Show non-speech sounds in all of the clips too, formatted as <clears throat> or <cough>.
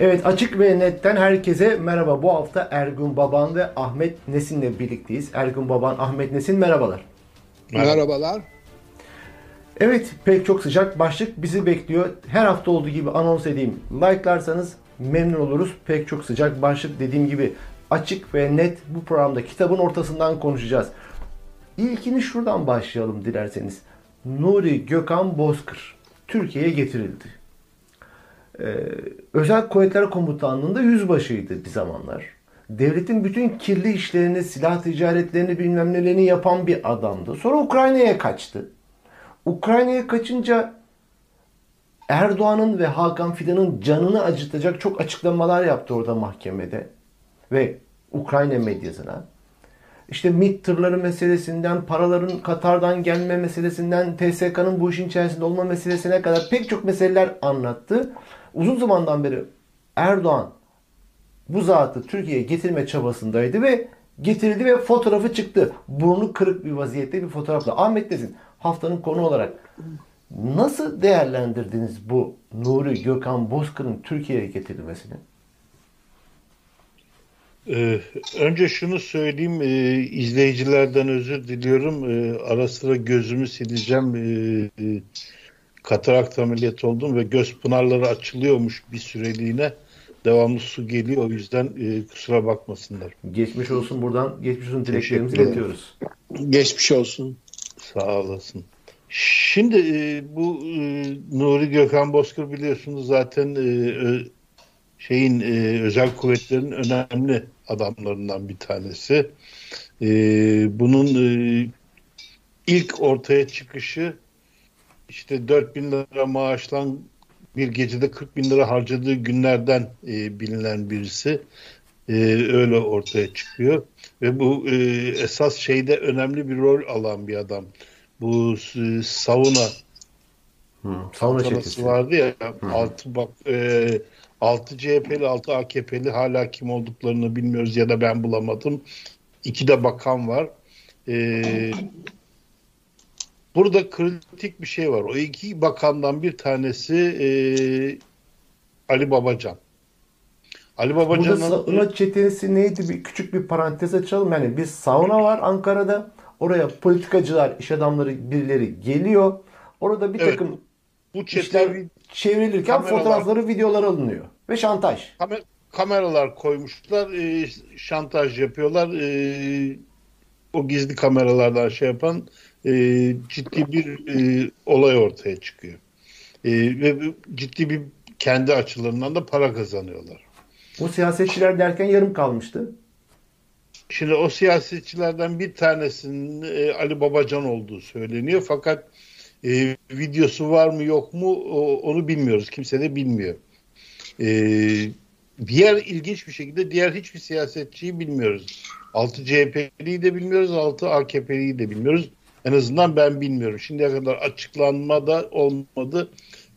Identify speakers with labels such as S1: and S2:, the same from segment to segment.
S1: Evet açık ve netten herkese merhaba. Bu hafta Ergun Baban ve Ahmet Nesin'le birlikteyiz. Ergun Baban, Ahmet Nesin merhabalar.
S2: Merhaba. Merhabalar.
S1: Evet pek çok sıcak başlık bizi bekliyor. Her hafta olduğu gibi anons edeyim. Like'larsanız memnun oluruz. Pek çok sıcak başlık dediğim gibi açık ve net bu programda kitabın ortasından konuşacağız. İlkini şuradan başlayalım dilerseniz. Nuri Gökhan Bozkır Türkiye'ye getirildi. Ee, Özel Kuvvetler Komutanlığı'nda yüzbaşıydı bir zamanlar. Devletin bütün kirli işlerini, silah ticaretlerini bilmem nelerini yapan bir adamdı. Sonra Ukrayna'ya kaçtı. Ukrayna'ya kaçınca Erdoğan'ın ve Hakan Fidan'ın canını acıtacak çok açıklamalar yaptı orada mahkemede ve Ukrayna medyasına. İşte MİT tırları meselesinden, paraların Katar'dan gelme meselesinden, TSK'nın bu işin içerisinde olma meselesine kadar pek çok meseleler anlattı. Uzun zamandan beri Erdoğan bu zatı Türkiye'ye getirme çabasındaydı ve getirildi ve fotoğrafı çıktı. Burnu kırık bir vaziyette bir fotoğrafla. Ahmet Desin haftanın konu olarak nasıl değerlendirdiniz bu Nuri Gökhan Bozkır'ın Türkiye'ye getirilmesini?
S3: Ee, önce şunu söyleyeyim, e, izleyicilerden özür diliyorum. E, ara sıra gözümü sileceğim. E, katarakt ameliyat oldum ve göz pınarları açılıyormuş bir süreliğine. Devamlı su geliyor o yüzden e, kusura bakmasınlar.
S1: Geçmiş olsun buradan. Geçmiş olsun dileklerimizi iletiyoruz.
S2: Geçmiş olsun.
S3: Sağ olasın. Şimdi e, bu e, Nuri Gökhan Bozkır biliyorsunuz zaten e, şeyin e, özel kuvvetlerin önemli adamlarından bir tanesi. E, bunun e, ilk ortaya çıkışı işte 4 bin lira maaşlan bir gecede 40 bin lira harcadığı günlerden e, bilinen birisi. E, öyle ortaya çıkıyor. Ve bu e, esas şeyde önemli bir rol alan bir adam. Bu e, savuna
S1: hmm, savuna çetesi
S3: vardı ya. Hmm. Altı bak e, 6 CHP'li 6 AKP'li hala kim olduklarını bilmiyoruz ya da ben bulamadım. İki de bakan var. Ee, burada kritik bir şey var. O iki bakandan bir tanesi e, Ali Babacan.
S1: Ali Babacan'ın... Burada sauna çetesi neydi? Bir küçük bir parantez açalım. Yani bir sauna var Ankara'da. Oraya politikacılar, iş adamları birileri geliyor. Orada bir evet. takım bu çete, işler çevrilirken kameralar, fotoğrafları, videolar alınıyor. Ve şantaj.
S3: Kamer, kameralar koymuşlar, e, şantaj yapıyorlar. E, o gizli kameralardan şey yapan e, ciddi bir e, olay ortaya çıkıyor. E, ve ciddi bir kendi açılarından da para kazanıyorlar.
S1: O siyasetçiler derken yarım kalmıştı.
S3: Şimdi o siyasetçilerden bir tanesinin e, Ali Babacan olduğu söyleniyor. Fakat e, videosu var mı yok mu o, onu bilmiyoruz. Kimse de bilmiyor. E, diğer ilginç bir şekilde diğer hiçbir siyasetçiyi bilmiyoruz. 6 CHP'liyi de bilmiyoruz, 6 AKP'liyi de bilmiyoruz. En azından ben bilmiyorum. Şimdiye kadar açıklanma da olmadı.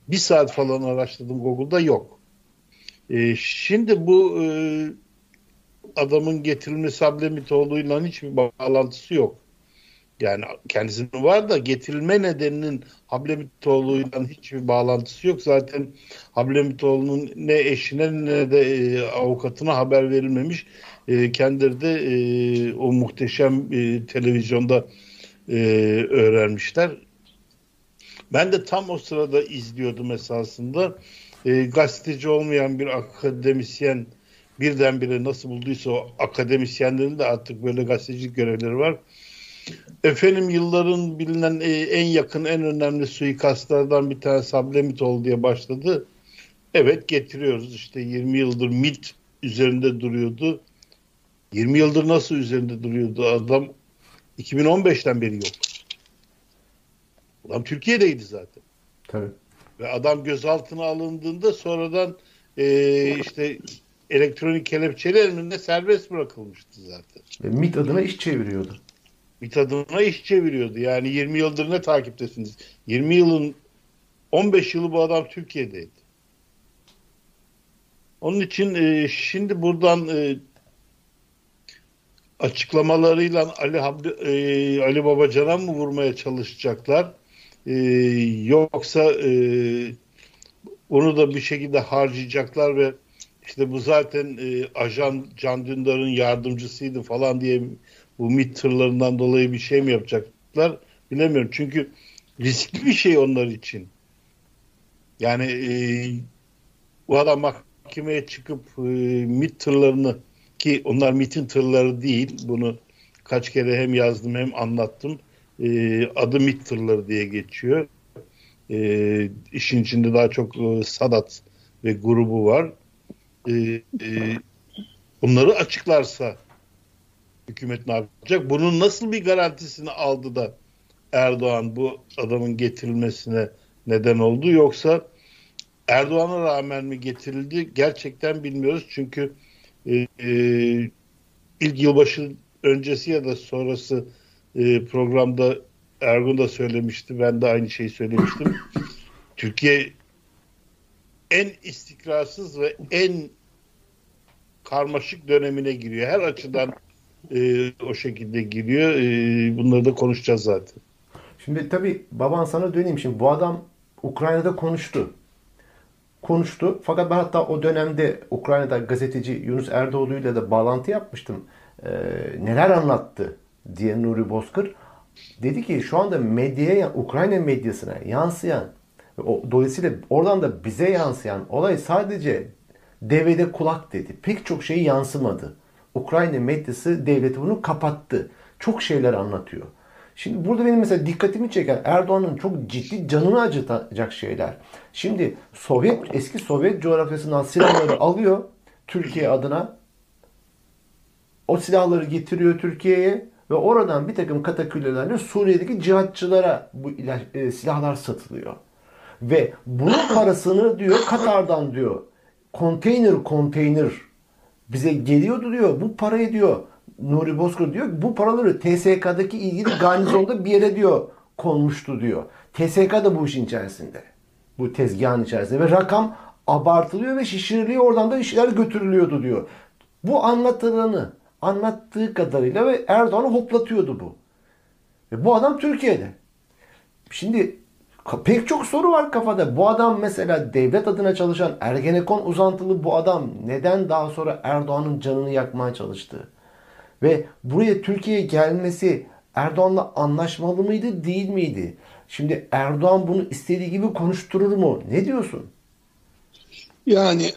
S3: Bir saat falan araştırdım Google'da yok. E, şimdi bu e, adamın getirilmesi Ablemitoğlu'yla hiçbir bağlantısı yok. Yani kendisinin var da getirilme nedeninin Hablemitoğlu'yla hiçbir bağlantısı yok. Zaten Hablemitoğlu'nun ne eşine ne de e, avukatına haber verilmemiş. E, kendileri de e, o muhteşem e, televizyonda e, öğrenmişler. Ben de tam o sırada izliyordum esasında. E, gazeteci olmayan bir akademisyen birdenbire nasıl bulduysa o akademisyenlerin de artık böyle gazetecilik görevleri var Efendim yılların bilinen e, en yakın en önemli suikastlardan bir tanesi Sablemitol diye başladı. Evet getiriyoruz işte 20 yıldır MIT üzerinde duruyordu. 20 yıldır nasıl üzerinde duruyordu adam? 2015'ten beri yok. Adam Türkiye'deydi zaten.
S1: Tabii.
S3: Ve adam gözaltına alındığında sonradan e, işte elektronik kelepçeli emrinde serbest bırakılmıştı zaten.
S1: Ve MIT adına iş çeviriyordu
S3: bir tadına iş çeviriyordu. Yani 20 yıldır ne takiptesiniz? 20 yılın 15 yılı bu adam Türkiye'deydi. Onun için e, şimdi buradan e, açıklamalarıyla Ali Hamdi, e, Ali Babacan'a mı vurmaya çalışacaklar? E, yoksa e, onu da bir şekilde harcayacaklar ve işte bu zaten e, ajan Can Dündar'ın yardımcısıydı falan diye bu MİT tırlarından dolayı bir şey mi yapacaklar bilemiyorum. Çünkü riskli bir şey onlar için. Yani e, bu adam mahkemeye çıkıp e, MİT tırlarını ki onlar MİT'in tırları değil bunu kaç kere hem yazdım hem anlattım. E, adı MİT tırları diye geçiyor. E, işin içinde daha çok e, Sadat ve grubu var. E, e, bunları açıklarsa hükümet ne yapacak? Bunun nasıl bir garantisini aldı da Erdoğan bu adamın getirilmesine neden oldu yoksa Erdoğan'a rağmen mi getirildi gerçekten bilmiyoruz çünkü e, e, ilk yılbaşı öncesi ya da sonrası e, programda Ergun da söylemişti ben de aynı şeyi söylemiştim <laughs> Türkiye en istikrarsız ve en karmaşık dönemine giriyor her açıdan e, o şekilde giriyor e, bunları da konuşacağız zaten.
S1: Şimdi tabii baban sana döneyim. Şimdi bu adam Ukrayna'da konuştu. Konuştu. Fakat ben hatta o dönemde Ukrayna'da gazeteci Yunus Erdoğdu ile de bağlantı yapmıştım. Ee, neler anlattı diye Nuri Bozkır. Dedi ki şu anda medyaya, Ukrayna medyasına yansıyan, o, dolayısıyla oradan da bize yansıyan olay sadece devede kulak dedi. Pek çok şey yansımadı. Ukrayna medyası devleti bunu kapattı. Çok şeyler anlatıyor. Şimdi burada benim mesela dikkatimi çeken Erdoğan'ın çok ciddi canını acıtacak şeyler. Şimdi Sovyet eski Sovyet coğrafyasından silahları alıyor Türkiye adına. O silahları getiriyor Türkiye'ye ve oradan bir takım kataküllelerle Suriye'deki cihatçılara bu ilaç, e, silahlar satılıyor. Ve bunun parasını diyor Katar'dan diyor konteyner konteyner bize geliyordu diyor. Bu parayı diyor Nuri Bozkır diyor bu paraları TSK'daki ilgili garnizonda bir yere diyor konmuştu diyor. TSK da bu işin içerisinde. Bu tezgahın içerisinde ve rakam abartılıyor ve şişiriliyor oradan da işler götürülüyordu diyor. Bu anlatılanı anlattığı kadarıyla ve Erdoğan'ı hoplatıyordu bu. Ve bu adam Türkiye'de. Şimdi pek çok soru var kafada. Bu adam mesela devlet adına çalışan Ergenekon uzantılı bu adam neden daha sonra Erdoğan'ın canını yakmaya çalıştı? Ve buraya Türkiye'ye gelmesi Erdoğan'la anlaşmalı mıydı değil miydi? Şimdi Erdoğan bunu istediği gibi konuşturur mu? Ne diyorsun?
S2: Yani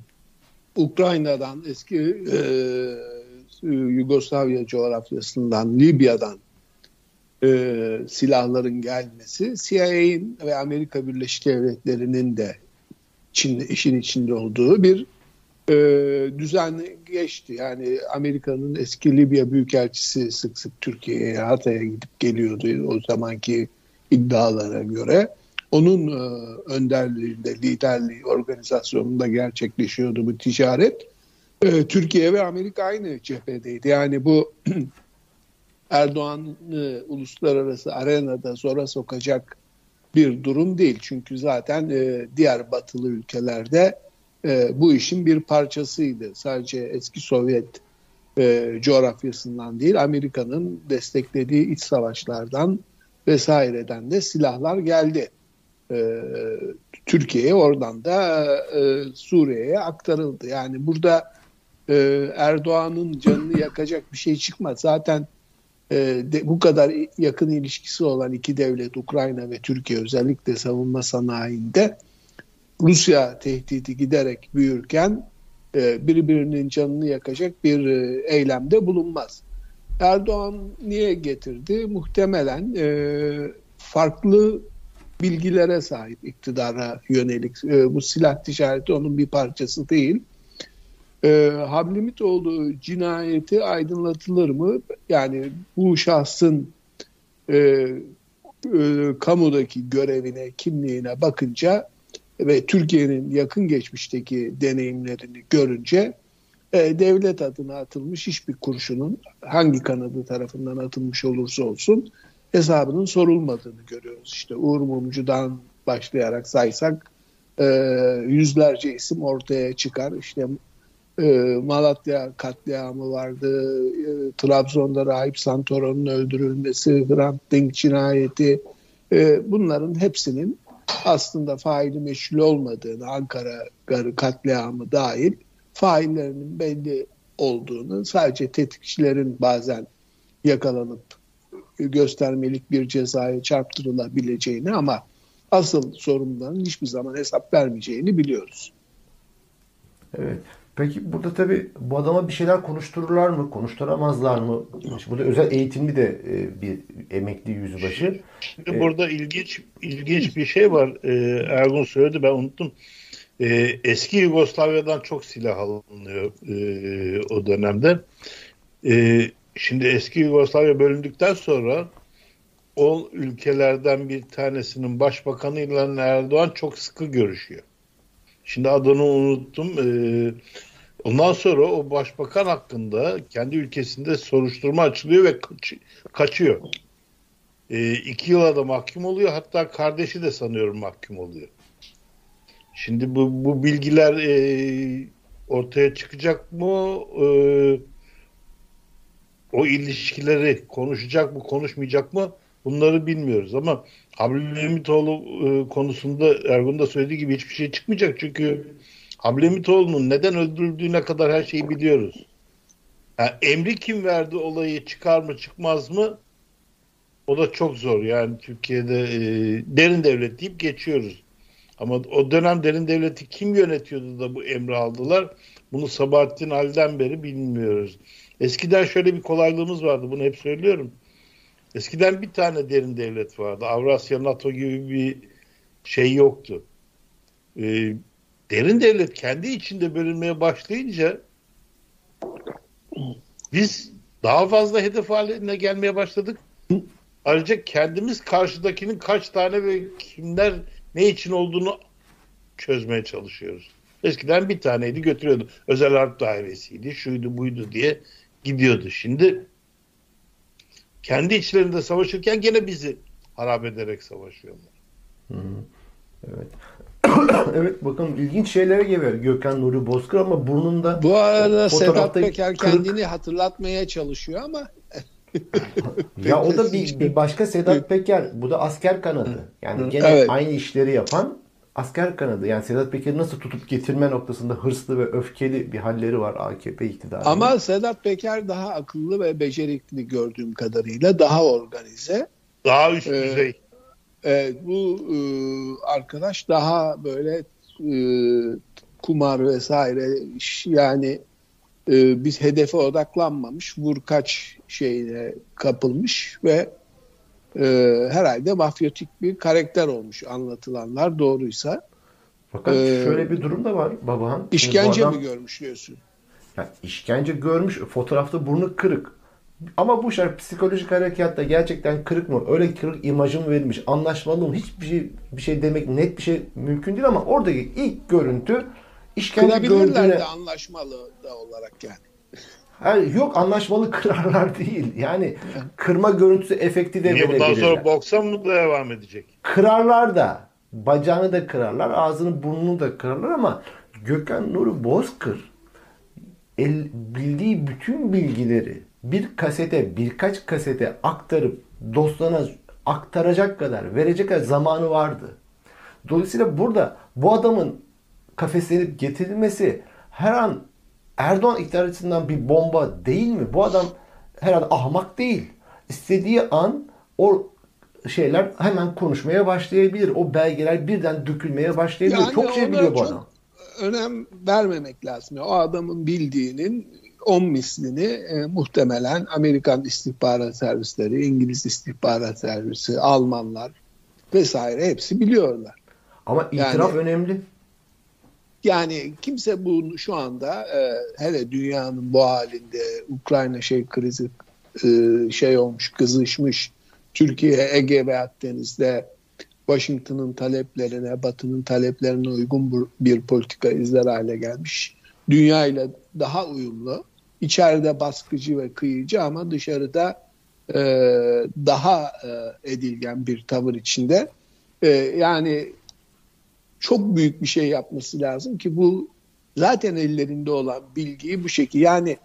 S2: <clears throat> Ukrayna'dan eski e, Yugoslavya coğrafyasından Libya'dan e, silahların gelmesi CIA'in ve Amerika Birleşik Devletleri'nin de içinde, işin içinde olduğu bir e, düzen geçti. Yani Amerika'nın eski Libya Büyükelçisi sık sık Türkiye'ye, Hatay'a gidip geliyordu o zamanki iddialara göre. Onun e, önderliğinde, liderliği, organizasyonunda gerçekleşiyordu bu ticaret. E, Türkiye ve Amerika aynı cephedeydi. Yani bu <clears throat> Erdoğan'ı uluslararası arenada zora sokacak bir durum değil. Çünkü zaten e, diğer batılı ülkelerde e, bu işin bir parçasıydı. Sadece eski Sovyet e, coğrafyasından değil, Amerika'nın desteklediği iç savaşlardan vesaireden de silahlar geldi. E, Türkiye'ye oradan da e, Suriye'ye aktarıldı. Yani burada e, Erdoğan'ın canını yakacak bir şey çıkmaz. Zaten bu kadar yakın ilişkisi olan iki devlet Ukrayna ve Türkiye özellikle savunma sanayinde Rusya tehdidi giderek büyürken e, birbirinin canını yakacak bir e, eylemde bulunmaz. Erdoğan niye getirdi? Muhtemelen e, farklı bilgilere sahip iktidara yönelik. Bu silah ticareti onun bir parçası değil. E, Hablimitoğlu cinayeti aydınlatılır mı? Yani bu şahsın e, e, kamudaki görevine, kimliğine bakınca ve Türkiye'nin yakın geçmişteki deneyimlerini görünce e, devlet adına atılmış hiçbir kurşunun hangi kanadı tarafından atılmış olursa olsun hesabının sorulmadığını görüyoruz. İşte Uğur Mumcu'dan başlayarak saysak e, yüzlerce isim ortaya çıkar. İşte e, Malatya katliamı vardı, e, Trabzon'da Rahip Santoro'nun öldürülmesi, Hrant Dink cinayeti, e, bunların hepsinin aslında faili meşhur olmadığını Ankara katliamı dahil faillerinin belli olduğunu sadece tetikçilerin bazen yakalanıp göstermelik bir cezaya çarptırılabileceğini ama asıl sorumluların hiçbir zaman hesap vermeyeceğini biliyoruz.
S1: Evet. Peki burada tabii bu adama bir şeyler konuştururlar mı, konuşturamazlar mı? İşte burada özel eğitimli de e, bir emekli yüzbaşı.
S3: Şimdi ee, burada ilginç ilginç bir şey var. Ee, Ergun söyledi ben unuttum. Ee, eski Yugoslavya'dan çok silah alınıyor e, o dönemde. Ee, şimdi eski Yugoslavya bölündükten sonra o ülkelerden bir tanesinin başbakanıyla Erdoğan çok sıkı görüşüyor. Şimdi adını unuttum. Ee, ondan sonra o başbakan hakkında kendi ülkesinde soruşturma açılıyor ve kaç, kaçıyor. Ee, iki yıla da mahkum oluyor. Hatta kardeşi de sanıyorum mahkum oluyor. Şimdi bu, bu bilgiler e, ortaya çıkacak mı? E, o ilişkileri konuşacak mı, konuşmayacak mı? Bunları bilmiyoruz ama Abdülhamitoğlu e, konusunda Ergun da söylediği gibi hiçbir şey çıkmayacak çünkü Abdülhamitoğlu'nun neden öldürüldüğüne kadar her şeyi biliyoruz. Yani emri kim verdi olayı çıkar mı çıkmaz mı o da çok zor yani Türkiye'de e, derin devlet deyip geçiyoruz. Ama o dönem derin devleti kim yönetiyordu da bu emri aldılar? Bunu Sabahattin Ali'den beri bilmiyoruz. Eskiden şöyle bir kolaylığımız vardı bunu hep söylüyorum. Eskiden bir tane derin devlet vardı. Avrasya, NATO gibi bir şey yoktu. Ee, derin devlet kendi içinde bölünmeye başlayınca biz daha fazla hedef haline gelmeye başladık. Ayrıca kendimiz karşıdakinin kaç tane ve kimler ne için olduğunu çözmeye çalışıyoruz. Eskiden bir taneydi götürüyordu. Özel harp dairesiydi, şuydu buydu diye gidiyordu. Şimdi kendi içlerinde savaşırken gene bizi harap ederek savaşıyorlar.
S1: Hı hı. Evet. <coughs> evet bakın ilginç şeylere geliyor Gökhan Nuri Bozkır ama burnunda
S2: Bu arada Sedat Peker kırık... kendini hatırlatmaya çalışıyor ama <laughs>
S1: ya o da bir, bir başka Sedat Peker. Bu da asker kanadı. Yani gene evet. aynı işleri yapan asker kanadı. Yani Sedat Peker'i nasıl tutup getirme noktasında hırslı ve öfkeli bir halleri var AKP iktidarı.
S2: Ama Sedat Peker daha akıllı ve becerikli gördüğüm kadarıyla. Daha organize.
S3: Daha üst ee, düzey.
S2: Evet, bu e, arkadaş daha böyle e, kumar vesaire yani e, biz hedefe odaklanmamış, vur kaç şeyine kapılmış ve e, herhalde mafyatik bir karakter olmuş anlatılanlar doğruysa.
S1: Fakat ee, şöyle bir durum da var Babahan.
S2: İşkence adam, mi görmüş diyorsun?
S1: Yani işkence görmüş. Fotoğrafta burnu kırık. Ama bu şart psikolojik harekatta gerçekten kırık mı? Öyle kırık imajı mı verilmiş? Anlaşmalı mı? Hiçbir şey bir şey demek net bir şey mümkün değil ama oradaki ilk görüntü işkence gördüğüne...
S2: de anlaşmalı da olarak yani.
S1: Yani yok anlaşmalı <laughs> kırarlar değil. Yani kırma görüntüsü efekti de
S3: Niye bundan sonra boksa mı devam edecek?
S1: Kırarlar da. Bacağını da kırarlar. Ağzını burnunu da kırarlar ama Gökhan Nuri Bozkır el, bildiği bütün bilgileri bir kasete birkaç kasete aktarıp dostlarına aktaracak kadar verecek kadar zamanı vardı. Dolayısıyla burada bu adamın kafeslenip getirilmesi her an Erdoğan iktidar açısından bir bomba değil mi? Bu adam herhalde ahmak değil. İstediği an o şeyler hemen konuşmaya başlayabilir. O belgeler birden dökülmeye başlayabilir. Yani çok şey biliyor bu adam.
S2: Önem vermemek lazım. O adamın bildiğinin on mislini e, muhtemelen Amerikan istihbarat servisleri, İngiliz istihbarat servisi, Almanlar vesaire hepsi biliyorlar.
S1: Ama itiraf yani, önemli.
S2: Yani kimse bu şu anda e, hele dünyanın bu halinde Ukrayna şey krizi e, şey olmuş, kızışmış. Türkiye Ege ve Akdeniz'de Washington'ın taleplerine, Batı'nın taleplerine uygun bir politika izler hale gelmiş. Dünya ile daha uyumlu. İçeride baskıcı ve kıyıcı ama dışarıda e, daha e, edilgen bir tavır içinde. E, yani çok büyük bir şey yapması lazım ki bu zaten ellerinde olan bilgiyi bu şekilde yani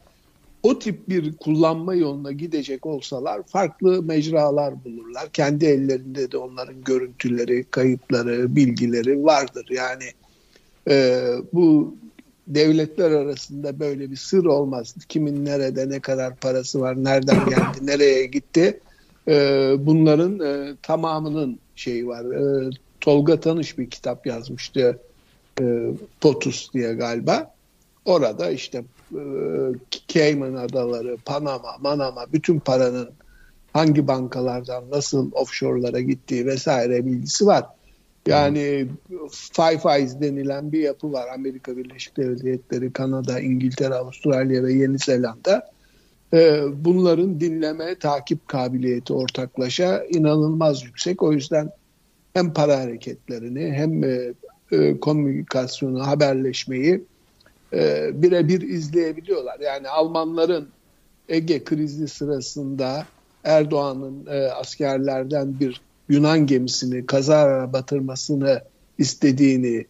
S2: o tip bir kullanma yoluna gidecek olsalar farklı mecralar bulurlar. Kendi ellerinde de onların görüntüleri, kayıtları, bilgileri vardır. Yani e, bu devletler arasında böyle bir sır olmaz. Kimin nerede ne kadar parası var, nereden geldi, nereye gitti. E, bunların e, tamamının şeyi var. E, Tolga Tanış bir kitap yazmıştı. E, POTUS diye galiba. Orada işte e, Cayman Adaları, Panama, Manama bütün paranın hangi bankalardan nasıl offshore'lara gittiği vesaire bilgisi var. Yani Five Eyes denilen bir yapı var. Amerika Birleşik Devletleri, Kanada, İngiltere, Avustralya ve Yeni Zelanda. E, bunların dinleme, takip kabiliyeti ortaklaşa inanılmaz yüksek. O yüzden hem para hareketlerini hem e, e, komünikasyonu, haberleşmeyi e, birebir izleyebiliyorlar. Yani Almanların Ege krizi sırasında Erdoğan'ın e, askerlerden bir Yunan gemisini kazara batırmasını istediğini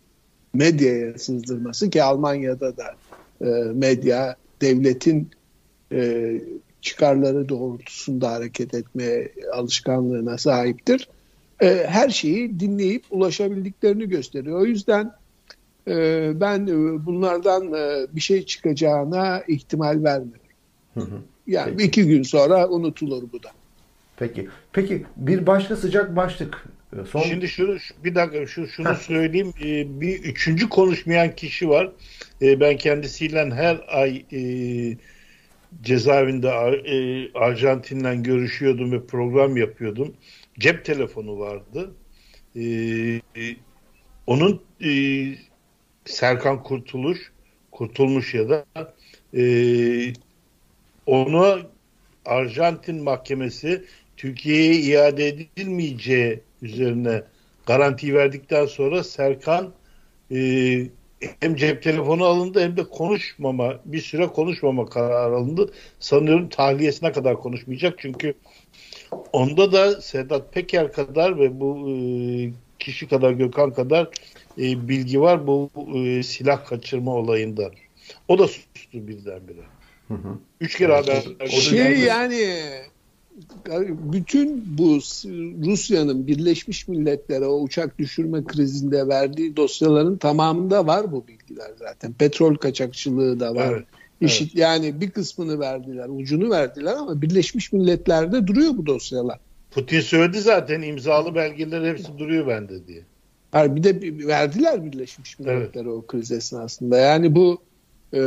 S2: medyaya sızdırması ki Almanya'da da e, medya devletin e, çıkarları doğrultusunda hareket etme alışkanlığına sahiptir. E, her şeyi dinleyip ulaşabildiklerini gösteriyor. O yüzden e, ben e, bunlardan e, bir şey çıkacağına ihtimal vermiyorum. Hı hı. Yani Peki. iki gün sonra unutulur bu da.
S1: Peki. Peki bir başka sıcak başlık.
S3: Son... Şimdi şunu bir dakika şu şunu söyleyeyim. Ee, bir üçüncü konuşmayan kişi var. Ee, ben kendisiyle her ay e, cezaevinde e, Arjantin'den görüşüyordum ve program yapıyordum. Cep telefonu vardı. Ee, onun e, Serkan Kurtuluş Kurtulmuş ya da e, onu Arjantin mahkemesi Türkiye'ye iade edilmeyeceği üzerine garanti verdikten sonra Serkan e, hem cep telefonu alındı hem de konuşmama bir süre konuşmama kararı alındı. Sanıyorum tahliyesine kadar konuşmayacak çünkü onda da Sedat Peker kadar ve bu e, kişi kadar Gökhan kadar e, bilgi var bu e, silah kaçırma olayında. O da sustu birdenbire. Hı hı. Üç kere haber.
S2: Şey yani bütün bu Rusya'nın Birleşmiş Milletler'e o uçak düşürme krizinde verdiği dosyaların tamamında var bu bilgiler zaten. Petrol kaçakçılığı da var. Evet, İşit evet. yani bir kısmını verdiler, ucunu verdiler ama Birleşmiş Milletler'de duruyor bu dosyalar.
S3: Putin söyledi zaten imzalı belgeler hepsi duruyor bende diye.
S2: Yani bir de verdiler Birleşmiş Milletler'e evet. o kriz esnasında. Yani bu
S1: e,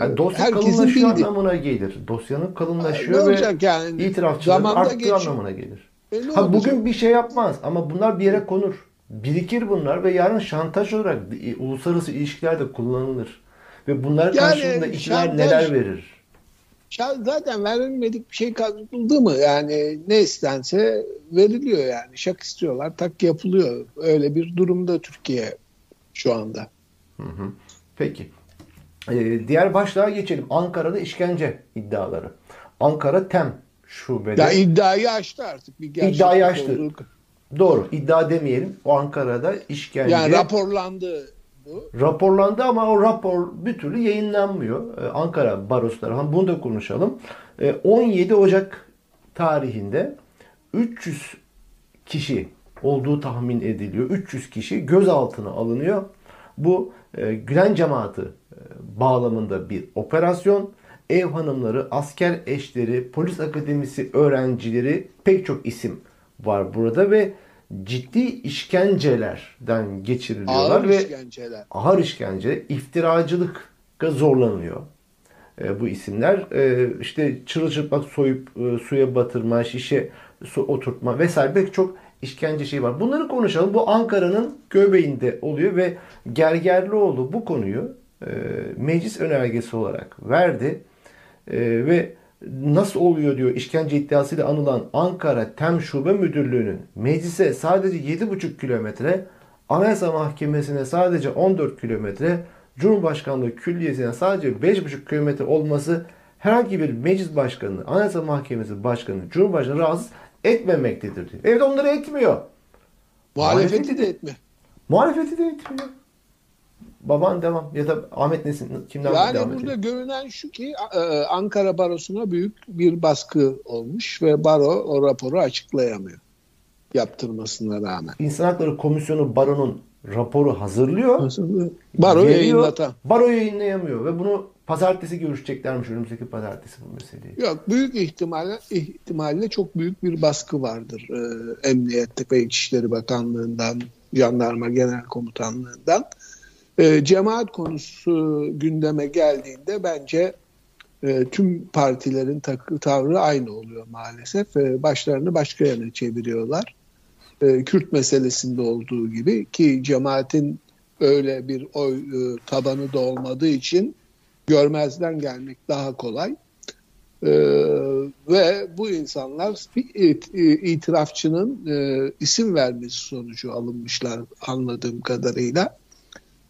S1: yani dosya kalınlaşıyor bildi. anlamına gelir. Dosyanın kalınlaşıyor ne ve yani? itirafçılığın arttığı geçiyor. anlamına gelir. E, ha, bugün bir şey yapmaz ama bunlar bir yere konur. Birikir bunlar ve yarın şantaj olarak uluslararası ilişkilerde kullanılır. Ve bunlar yani, karşılığında işler neler verir?
S2: Zaten verilmedik bir şey kazanıldı mı? Yani ne istense veriliyor yani. Şak istiyorlar, tak yapılıyor. Öyle bir durumda Türkiye şu anda.
S1: Hı hı. Peki. Ee, diğer başlığa geçelim. Ankara'da işkence iddiaları. Ankara TEM şubede.
S2: Ya iddiayı açtı artık. Bir
S1: iddiayı açtı. Olduğu... Doğru. iddia demeyelim. O Ankara'da işkence.
S2: Yani raporlandı
S1: Raporlandı ama o rapor bir türlü yayınlanmıyor. Ee, Ankara barosları. Bunu da konuşalım. Ee, 17 Ocak tarihinde 300 kişi olduğu tahmin ediliyor. 300 kişi gözaltına alınıyor. Bu e, Gülen cemaati bağlamında bir operasyon. Ev hanımları, asker eşleri, polis akademisi öğrencileri pek çok isim var burada ve ciddi işkencelerden geçiriliyorlar ağır ve işkenceler. ağır işkence, iftiracılık zorlanıyor e, bu isimler. E, işte çırılçıplak soyup e, suya batırma, şişe su oturtma vesaire pek çok işkence şey var. Bunları konuşalım. Bu Ankara'nın göbeğinde oluyor ve Gergerlioğlu bu konuyu e, meclis önergesi olarak verdi. E, ve nasıl oluyor diyor işkence iddiasıyla anılan Ankara Tem Şube Müdürlüğü'nün meclise sadece 7,5 kilometre, Anayasa Mahkemesi'ne sadece 14 kilometre, Cumhurbaşkanlığı Külliyesi'ne sadece 5,5 kilometre olması herhangi bir meclis başkanı, Anayasa Mahkemesi başkanı, Cumhurbaşkanı rahatsız etmemektedir diyor. Evet onları etmiyor.
S2: Muhalefeti de etmiyor.
S1: Muhalefeti de etmiyor. Baban devam ya da Ahmet Nesin kimden
S2: yani
S1: devam
S2: burada
S1: edelim?
S2: görünen şu ki e, Ankara Barosu'na büyük bir baskı olmuş ve baro o raporu açıklayamıyor yaptırmasına rağmen.
S1: İnsan Hakları Komisyonu Baro'nun raporu hazırlıyor.
S2: Baro yayınlatan.
S1: Baro yayınlayamıyor ve bunu pazartesi görüşeceklermiş önümüzdeki pazartesi bu meseleyi.
S2: Yok büyük ihtimalle ihtimalle çok büyük bir baskı vardır. Ee, Emniyette ve İçişleri Bakanlığı'ndan, Jandarma Genel Komutanlığı'ndan. Ee, cemaat konusu gündeme geldiğinde bence e, tüm partilerin takı, tavrı aynı oluyor maalesef. E, başlarını başka yana çeviriyorlar. E, Kürt meselesinde olduğu gibi ki cemaatin öyle bir oy e, tabanı da olmadığı için görmezden gelmek daha kolay. Ee, ve bu insanlar it- itirafçının e, isim vermesi sonucu alınmışlar anladığım kadarıyla.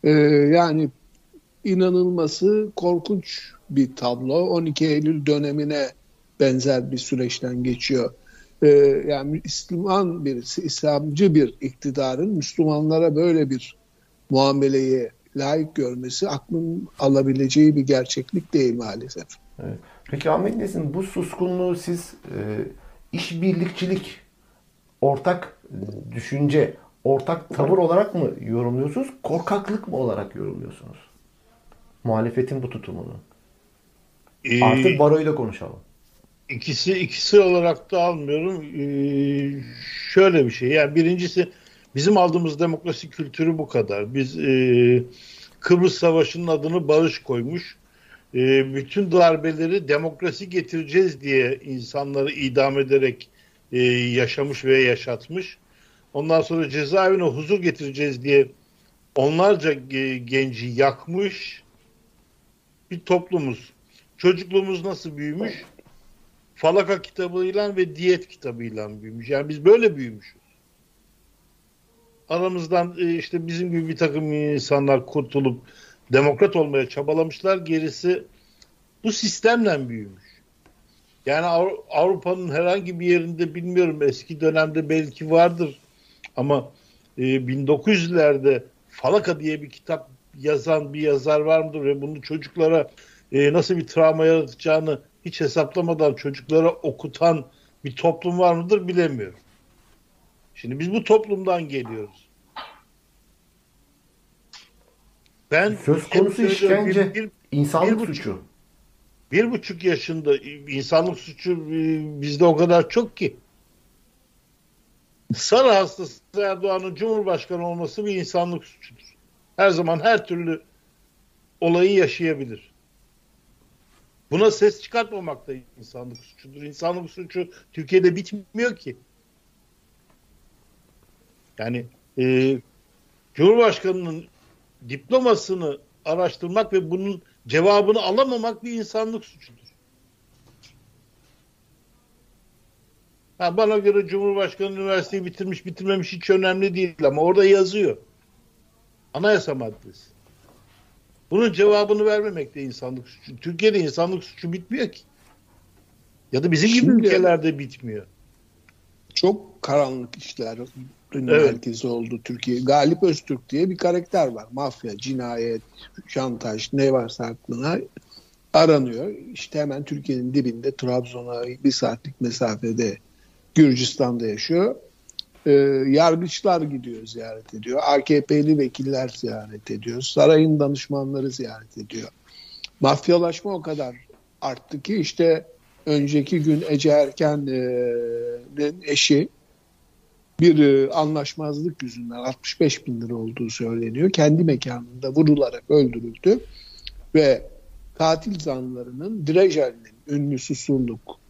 S2: Ee, yani inanılması korkunç bir tablo. 12 Eylül dönemine benzer bir süreçten geçiyor. Ee, yani Müslüman birisi, İslamcı bir iktidarın Müslümanlara böyle bir muameleyi layık görmesi aklın alabileceği bir gerçeklik değil maalesef.
S1: Evet. Peki Ahmet Nesin bu suskunluğu siz e, işbirlikçilik, ortak düşünce, ortak tavır olarak mı yorumluyorsunuz? Korkaklık mı olarak yorumluyorsunuz? Muhalefetin bu tutumunu.
S3: Ee,
S1: Artık baroyu da konuşalım.
S3: İkisi ikisi olarak da almıyorum. Ee, şöyle bir şey. Yani birincisi bizim aldığımız demokrasi kültürü bu kadar. Biz e, Kıbrıs Savaşı'nın adını barış koymuş. E, bütün darbeleri demokrasi getireceğiz diye insanları idam ederek e, yaşamış ve yaşatmış. Ondan sonra cezaevine huzur getireceğiz diye onlarca genci yakmış bir toplumuz. Çocukluğumuz nasıl büyümüş? Falaka kitabıyla ve diyet kitabıyla büyümüş. Yani biz böyle büyümüşüz. Aramızdan e, işte bizim gibi bir takım insanlar kurtulup demokrat olmaya çabalamışlar. Gerisi bu sistemle büyümüş. Yani Avru- Avrupa'nın herhangi bir yerinde bilmiyorum eski dönemde belki vardır ama e, 1900'lerde Falaka diye bir kitap yazan bir yazar var mıdır ve bunu çocuklara e, nasıl bir travma yaratacağını hiç hesaplamadan çocuklara okutan bir toplum var mıdır bilemiyorum. Şimdi biz bu toplumdan geliyoruz. Ben
S1: Söz konusu işkence,
S3: bir, bir,
S1: insanlık
S3: bir buçuk-
S1: suçu.
S3: bir buçuk yaşında insanlık suçu e, bizde o kadar çok ki. Sarı hastası Erdoğan'ın Cumhurbaşkanı olması bir insanlık suçudur. Her zaman her türlü olayı yaşayabilir. Buna ses çıkartmamak da insanlık suçudur. İnsanlık suçu Türkiye'de bitmiyor ki. Yani e, Cumhurbaşkanının diplomasını araştırmak ve bunun cevabını alamamak bir insanlık suçudur. Ha, bana göre Cumhurbaşkanı üniversiteyi bitirmiş bitirmemiş hiç önemli değil ama orada yazıyor. Anayasa maddesi. Bunun cevabını vermemek de insanlık suçu. Türkiye'de insanlık suçu bitmiyor ki. Ya da bizim gibi
S2: Şimdi-
S3: ülkelerde bitmiyor.
S2: Çok karanlık işlerin
S3: Evet.
S2: merkezi oldu Türkiye. Galip Öztürk diye bir karakter var. Mafya, cinayet, şantaj ne varsa aklına aranıyor. İşte hemen Türkiye'nin dibinde Trabzon'a bir saatlik mesafede Gürcistan'da yaşıyor. Ee, yargıçlar gidiyor ziyaret ediyor. AKP'li vekiller ziyaret ediyor. Sarayın danışmanları ziyaret ediyor. Mafyalaşma o kadar arttı ki işte önceki gün Ece Erken'in eşi bir e, anlaşmazlık yüzünden 65 bin lira olduğu söyleniyor. Kendi mekanında vurularak öldürüldü ve katil zanlarının Drejel'in ünlü susurluk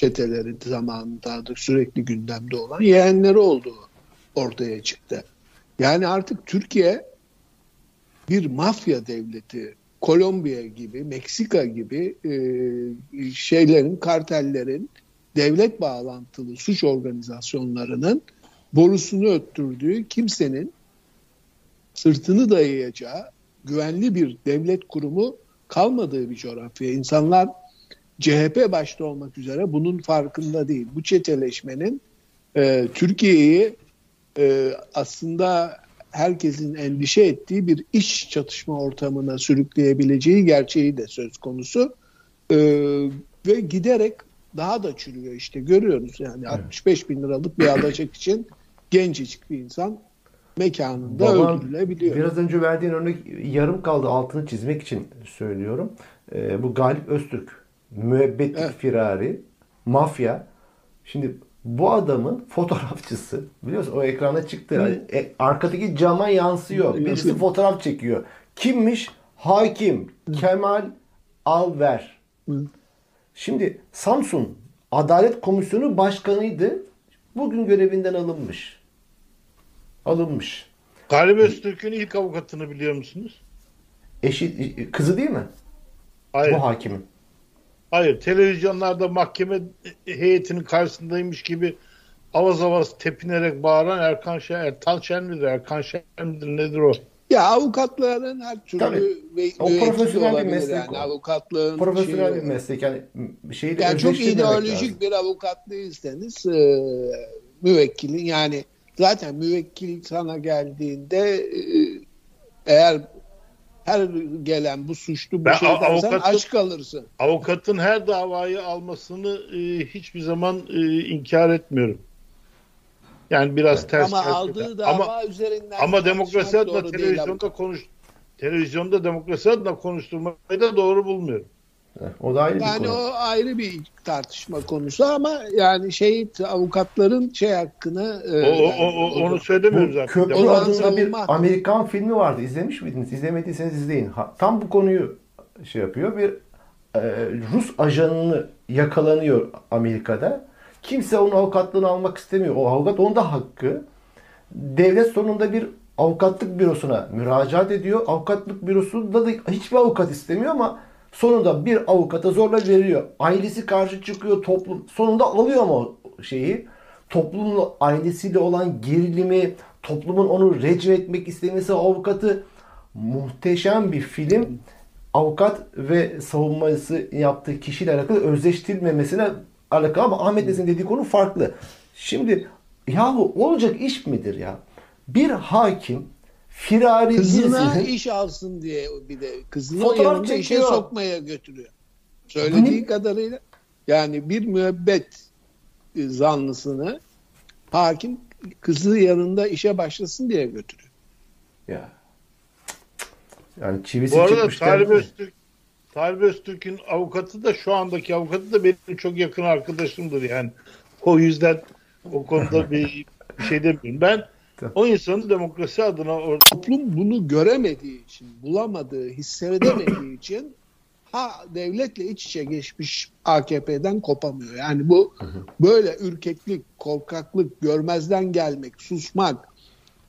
S2: çeteleri zamanında da sürekli gündemde olan yeğenleri olduğu ortaya çıktı. Yani artık Türkiye bir mafya devleti, Kolombiya gibi, Meksika gibi e, şeylerin, kartellerin, devlet bağlantılı suç organizasyonlarının borusunu öttürdüğü kimsenin sırtını dayayacağı güvenli bir devlet kurumu kalmadığı bir coğrafya. İnsanlar CHP başta olmak üzere bunun farkında değil. Bu çeteleşmenin e, Türkiye'yi e, aslında herkesin endişe ettiği bir iş çatışma ortamına sürükleyebileceği gerçeği de söz konusu. Ee, ve giderek daha da çürüyor işte görüyoruz yani evet. 65 bin liralık bir alacak için gencecik bir insan mekanında Baban, öldürülebiliyor.
S1: Biraz önce verdiğin örnek yarım kaldı altını çizmek için söylüyorum. Ee, bu Galip Öztürk müebbetlik evet. firari mafya şimdi bu adamın <laughs> fotoğrafçısı biliyorsun o ekranda çıktı. E, arkadaki cama yansıyor. Birisi fotoğraf çekiyor. Kimmiş? Hakim Kemal Alver. Hı. Şimdi Samsun Adalet Komisyonu Başkanıydı. Bugün görevinden alınmış. Alınmış.
S3: Galip Öztürk'ün ilk avukatını biliyor musunuz?
S1: Eşi, kızı değil mi?
S3: Hayır.
S1: Bu hakimin.
S3: Hayır. Televizyonlarda mahkeme heyetinin karşısındaymış gibi avaz avaz tepinerek bağıran Erkan Şen, Ertan Şen midir? Erkan Şen midir? Nedir o?
S2: Ya avukatların her türlü
S1: Tabii. ve, o profesyonel bir meslek
S2: yani. Avukatlığın
S1: profesyonel bir meslek yani
S2: şeyle yani çok ideolojik lazım. bir avukatlıysanız e, müvekkilin yani zaten müvekkil sana geldiğinde e, eğer her gelen bu suçlu bu ben şey dersen aç kalırsın.
S3: Avukatın her davayı almasını e, hiçbir zaman e, inkar etmiyorum. Yani biraz ters.
S2: Ama aldığı dava ama, üzerinden
S3: ama demokrasi adına televizyonda konuş televizyonda demokrasi adına konuşturmayı da doğru bulmuyorum.
S1: O da ayrı
S2: yani
S1: bir konu.
S2: o ayrı bir tartışma konusu ama yani şey avukatların şey hakkını
S3: e, o, o, o, onu söylemiyorum zaten.
S1: Köprü adında savunma. bir Amerikan filmi vardı. İzlemiş miydiniz? İzlemediyseniz izleyin. Ha, tam bu konuyu şey yapıyor. Bir e, Rus ajanını yakalanıyor Amerika'da. Kimse onun avukatlığını almak istemiyor. O avukat onun da hakkı. Devlet sonunda bir avukatlık bürosuna müracaat ediyor. Avukatlık bürosunda da hiçbir avukat istemiyor ama sonunda bir avukata zorla veriyor. Ailesi karşı çıkıyor toplum. Sonunda alıyor mu şeyi? Toplumun ailesiyle olan gerilimi, toplumun onu recm etmek istemesi avukatı muhteşem bir film. Avukat ve savunması yaptığı kişiyle alakalı özleştirilmemesine alakalı ama Ahmet Nesin dediği konu farklı. Şimdi yahu olacak iş midir ya? Bir hakim firari
S2: kızına birisinin, iş alsın diye bir de kızını o yanında çekiyor. işe sokmaya götürüyor. Söylediği ne? kadarıyla yani bir müebbet zanlısını hakim kızı yanında işe başlasın diye götürüyor.
S1: Ya. Yani çivisi
S3: Bu arada Talip Öztürk Talip Öztürk'ün avukatı da şu andaki avukatı da benim çok yakın arkadaşımdır yani. O yüzden o konuda bir, <laughs> bir şey demiyorum. Ben o insanın demokrasi adına orada...
S2: toplum bunu göremediği için, bulamadığı, hissedemediği <clears throat> için ha devletle iç içe geçmiş AKP'den kopamıyor. Yani bu böyle ürkeklik, korkaklık, görmezden gelmek, susmak,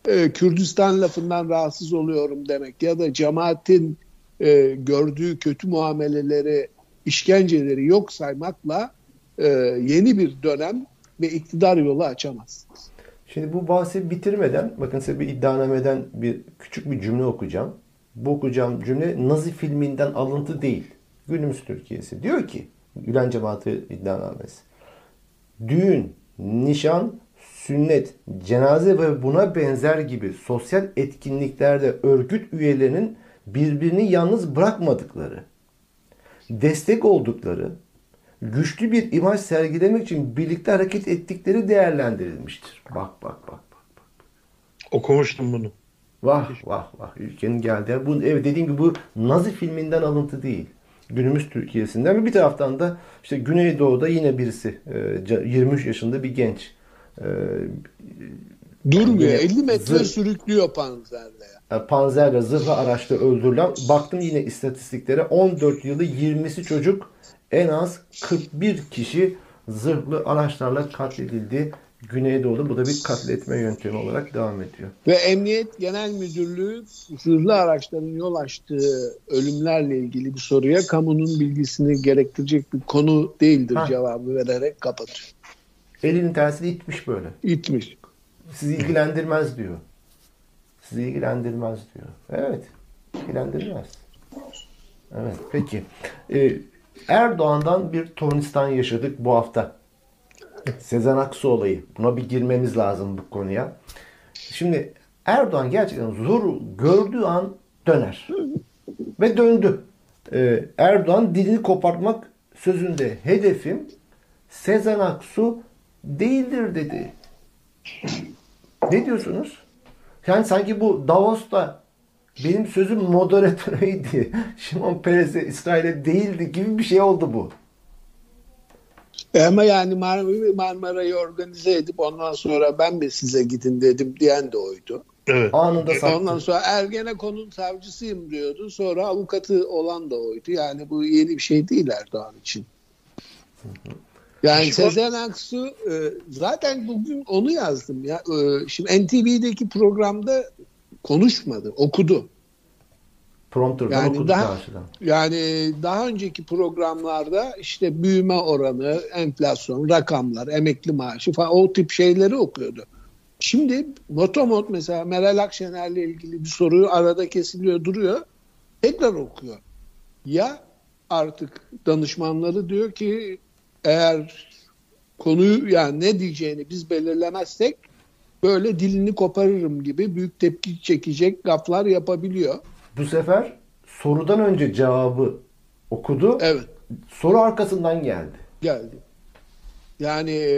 S2: e, Kürdistan lafından rahatsız oluyorum demek ya da cemaatin e, gördüğü kötü muameleleri, işkenceleri yok saymakla e, yeni bir dönem ve iktidar yolu açamazsınız.
S1: Şimdi bu bahsi bitirmeden bakın size bir iddianameden bir küçük bir cümle okuyacağım. Bu okuyacağım cümle Nazi filminden alıntı değil. Günümüz Türkiye'si. Diyor ki Gülen Cemaati iddianamesi. Düğün, nişan, sünnet, cenaze ve buna benzer gibi sosyal etkinliklerde örgüt üyelerinin birbirini yalnız bırakmadıkları, destek oldukları, güçlü bir imaj sergilemek için birlikte hareket ettikleri değerlendirilmiştir. Bak bak bak bak. bak.
S3: Okumuştum bunu.
S1: Vah vah vah ülkenin geldi. Bu evet dediğim gibi bu Nazi filminden alıntı değil. Günümüz Türkiye'sinden bir taraftan da işte Güneydoğu'da yine birisi 23 e, yaşında bir genç. E,
S2: Durmuyor. 50 metre zır, sürüklüyor panzerle.
S1: Ya. Panzerle zırhlı araçta öldürülen. Baktım yine istatistiklere 14 yılı 20'si çocuk en az 41 kişi zırhlı araçlarla katledildi. Güneydoğu'da bu da bir katletme yöntemi olarak devam ediyor.
S2: Ve Emniyet Genel Müdürlüğü zırhlı araçların yol açtığı ölümlerle ilgili bir soruya kamunun bilgisini gerektirecek bir konu değildir ha. cevabı vererek kapatıyor.
S1: Elinin tersini itmiş böyle.
S2: İtmiş.
S1: Sizi ilgilendirmez diyor. Sizi ilgilendirmez diyor. Evet. ilgilendirmez. Evet. Peki. Ee, Erdoğan'dan bir tornistan yaşadık bu hafta. Sezen Aksu olayı. Buna bir girmemiz lazım bu konuya. Şimdi Erdoğan gerçekten zoru gördüğü an döner. Ve döndü. Ee, Erdoğan dilini kopartmak sözünde hedefim Sezen Aksu değildir dedi. Ne diyorsunuz? Yani sanki bu Davos'ta benim sözüm moderatörüydü. Şimon Peres'e İsrail'e değildi gibi bir şey oldu bu.
S2: E ama yani Mar- Marmara'yı organize edip ondan sonra ben mi size gidin dedim diyen de oydu.
S3: Evet.
S1: Anında sattı.
S2: Ondan sonra Ergenekon'un savcısıyım diyordu. Sonra avukatı olan da oydu. Yani bu yeni bir şey değil Erdoğan için. Yani
S3: Şu-
S2: Sezen Aksu e, zaten bugün onu yazdım ya. E, Şimdi NTV'deki programda konuşmadı, okudu.
S1: Prompter'dan
S2: Yani
S1: okudu
S2: daha-
S1: karşıdan.
S2: Yani daha önceki programlarda işte büyüme oranı, enflasyon, rakamlar, emekli maaşı falan o tip şeyleri okuyordu. Şimdi motomot mesela Meral Akşener'le ilgili bir soruyu arada kesiliyor duruyor. Tekrar okuyor. Ya artık danışmanları diyor ki eğer konuyu yani ne diyeceğini biz belirlemezsek böyle dilini koparırım gibi büyük tepki çekecek gaflar yapabiliyor.
S1: Bu sefer sorudan önce cevabı okudu.
S2: Evet.
S1: Soru arkasından geldi.
S2: geldi. Yani e,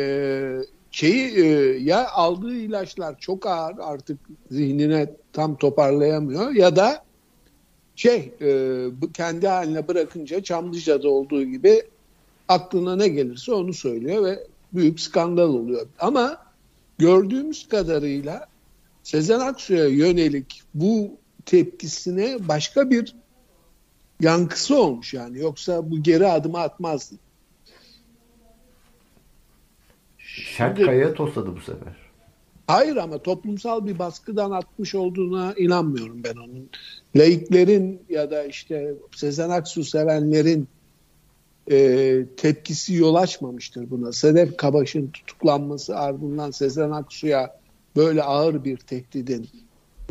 S2: şeyi e, ya aldığı ilaçlar çok ağır artık zihnine tam toparlayamıyor ya da şey e, kendi haline bırakınca Çamlıca'da olduğu gibi aklına ne gelirse onu söylüyor ve büyük skandal oluyor. Ama gördüğümüz kadarıyla Sezen Aksu'ya yönelik bu tepkisine başka bir yankısı olmuş yani. Yoksa bu geri adımı atmazdı.
S1: Kayaya tosladı bu sefer.
S2: Hayır ama toplumsal bir baskıdan atmış olduğuna inanmıyorum ben onun. Laiklerin ya da işte Sezen Aksu sevenlerin e, tepkisi yol açmamıştır buna. Sedef Kabaş'ın tutuklanması ardından Sezen Aksu'ya böyle ağır bir tehdidin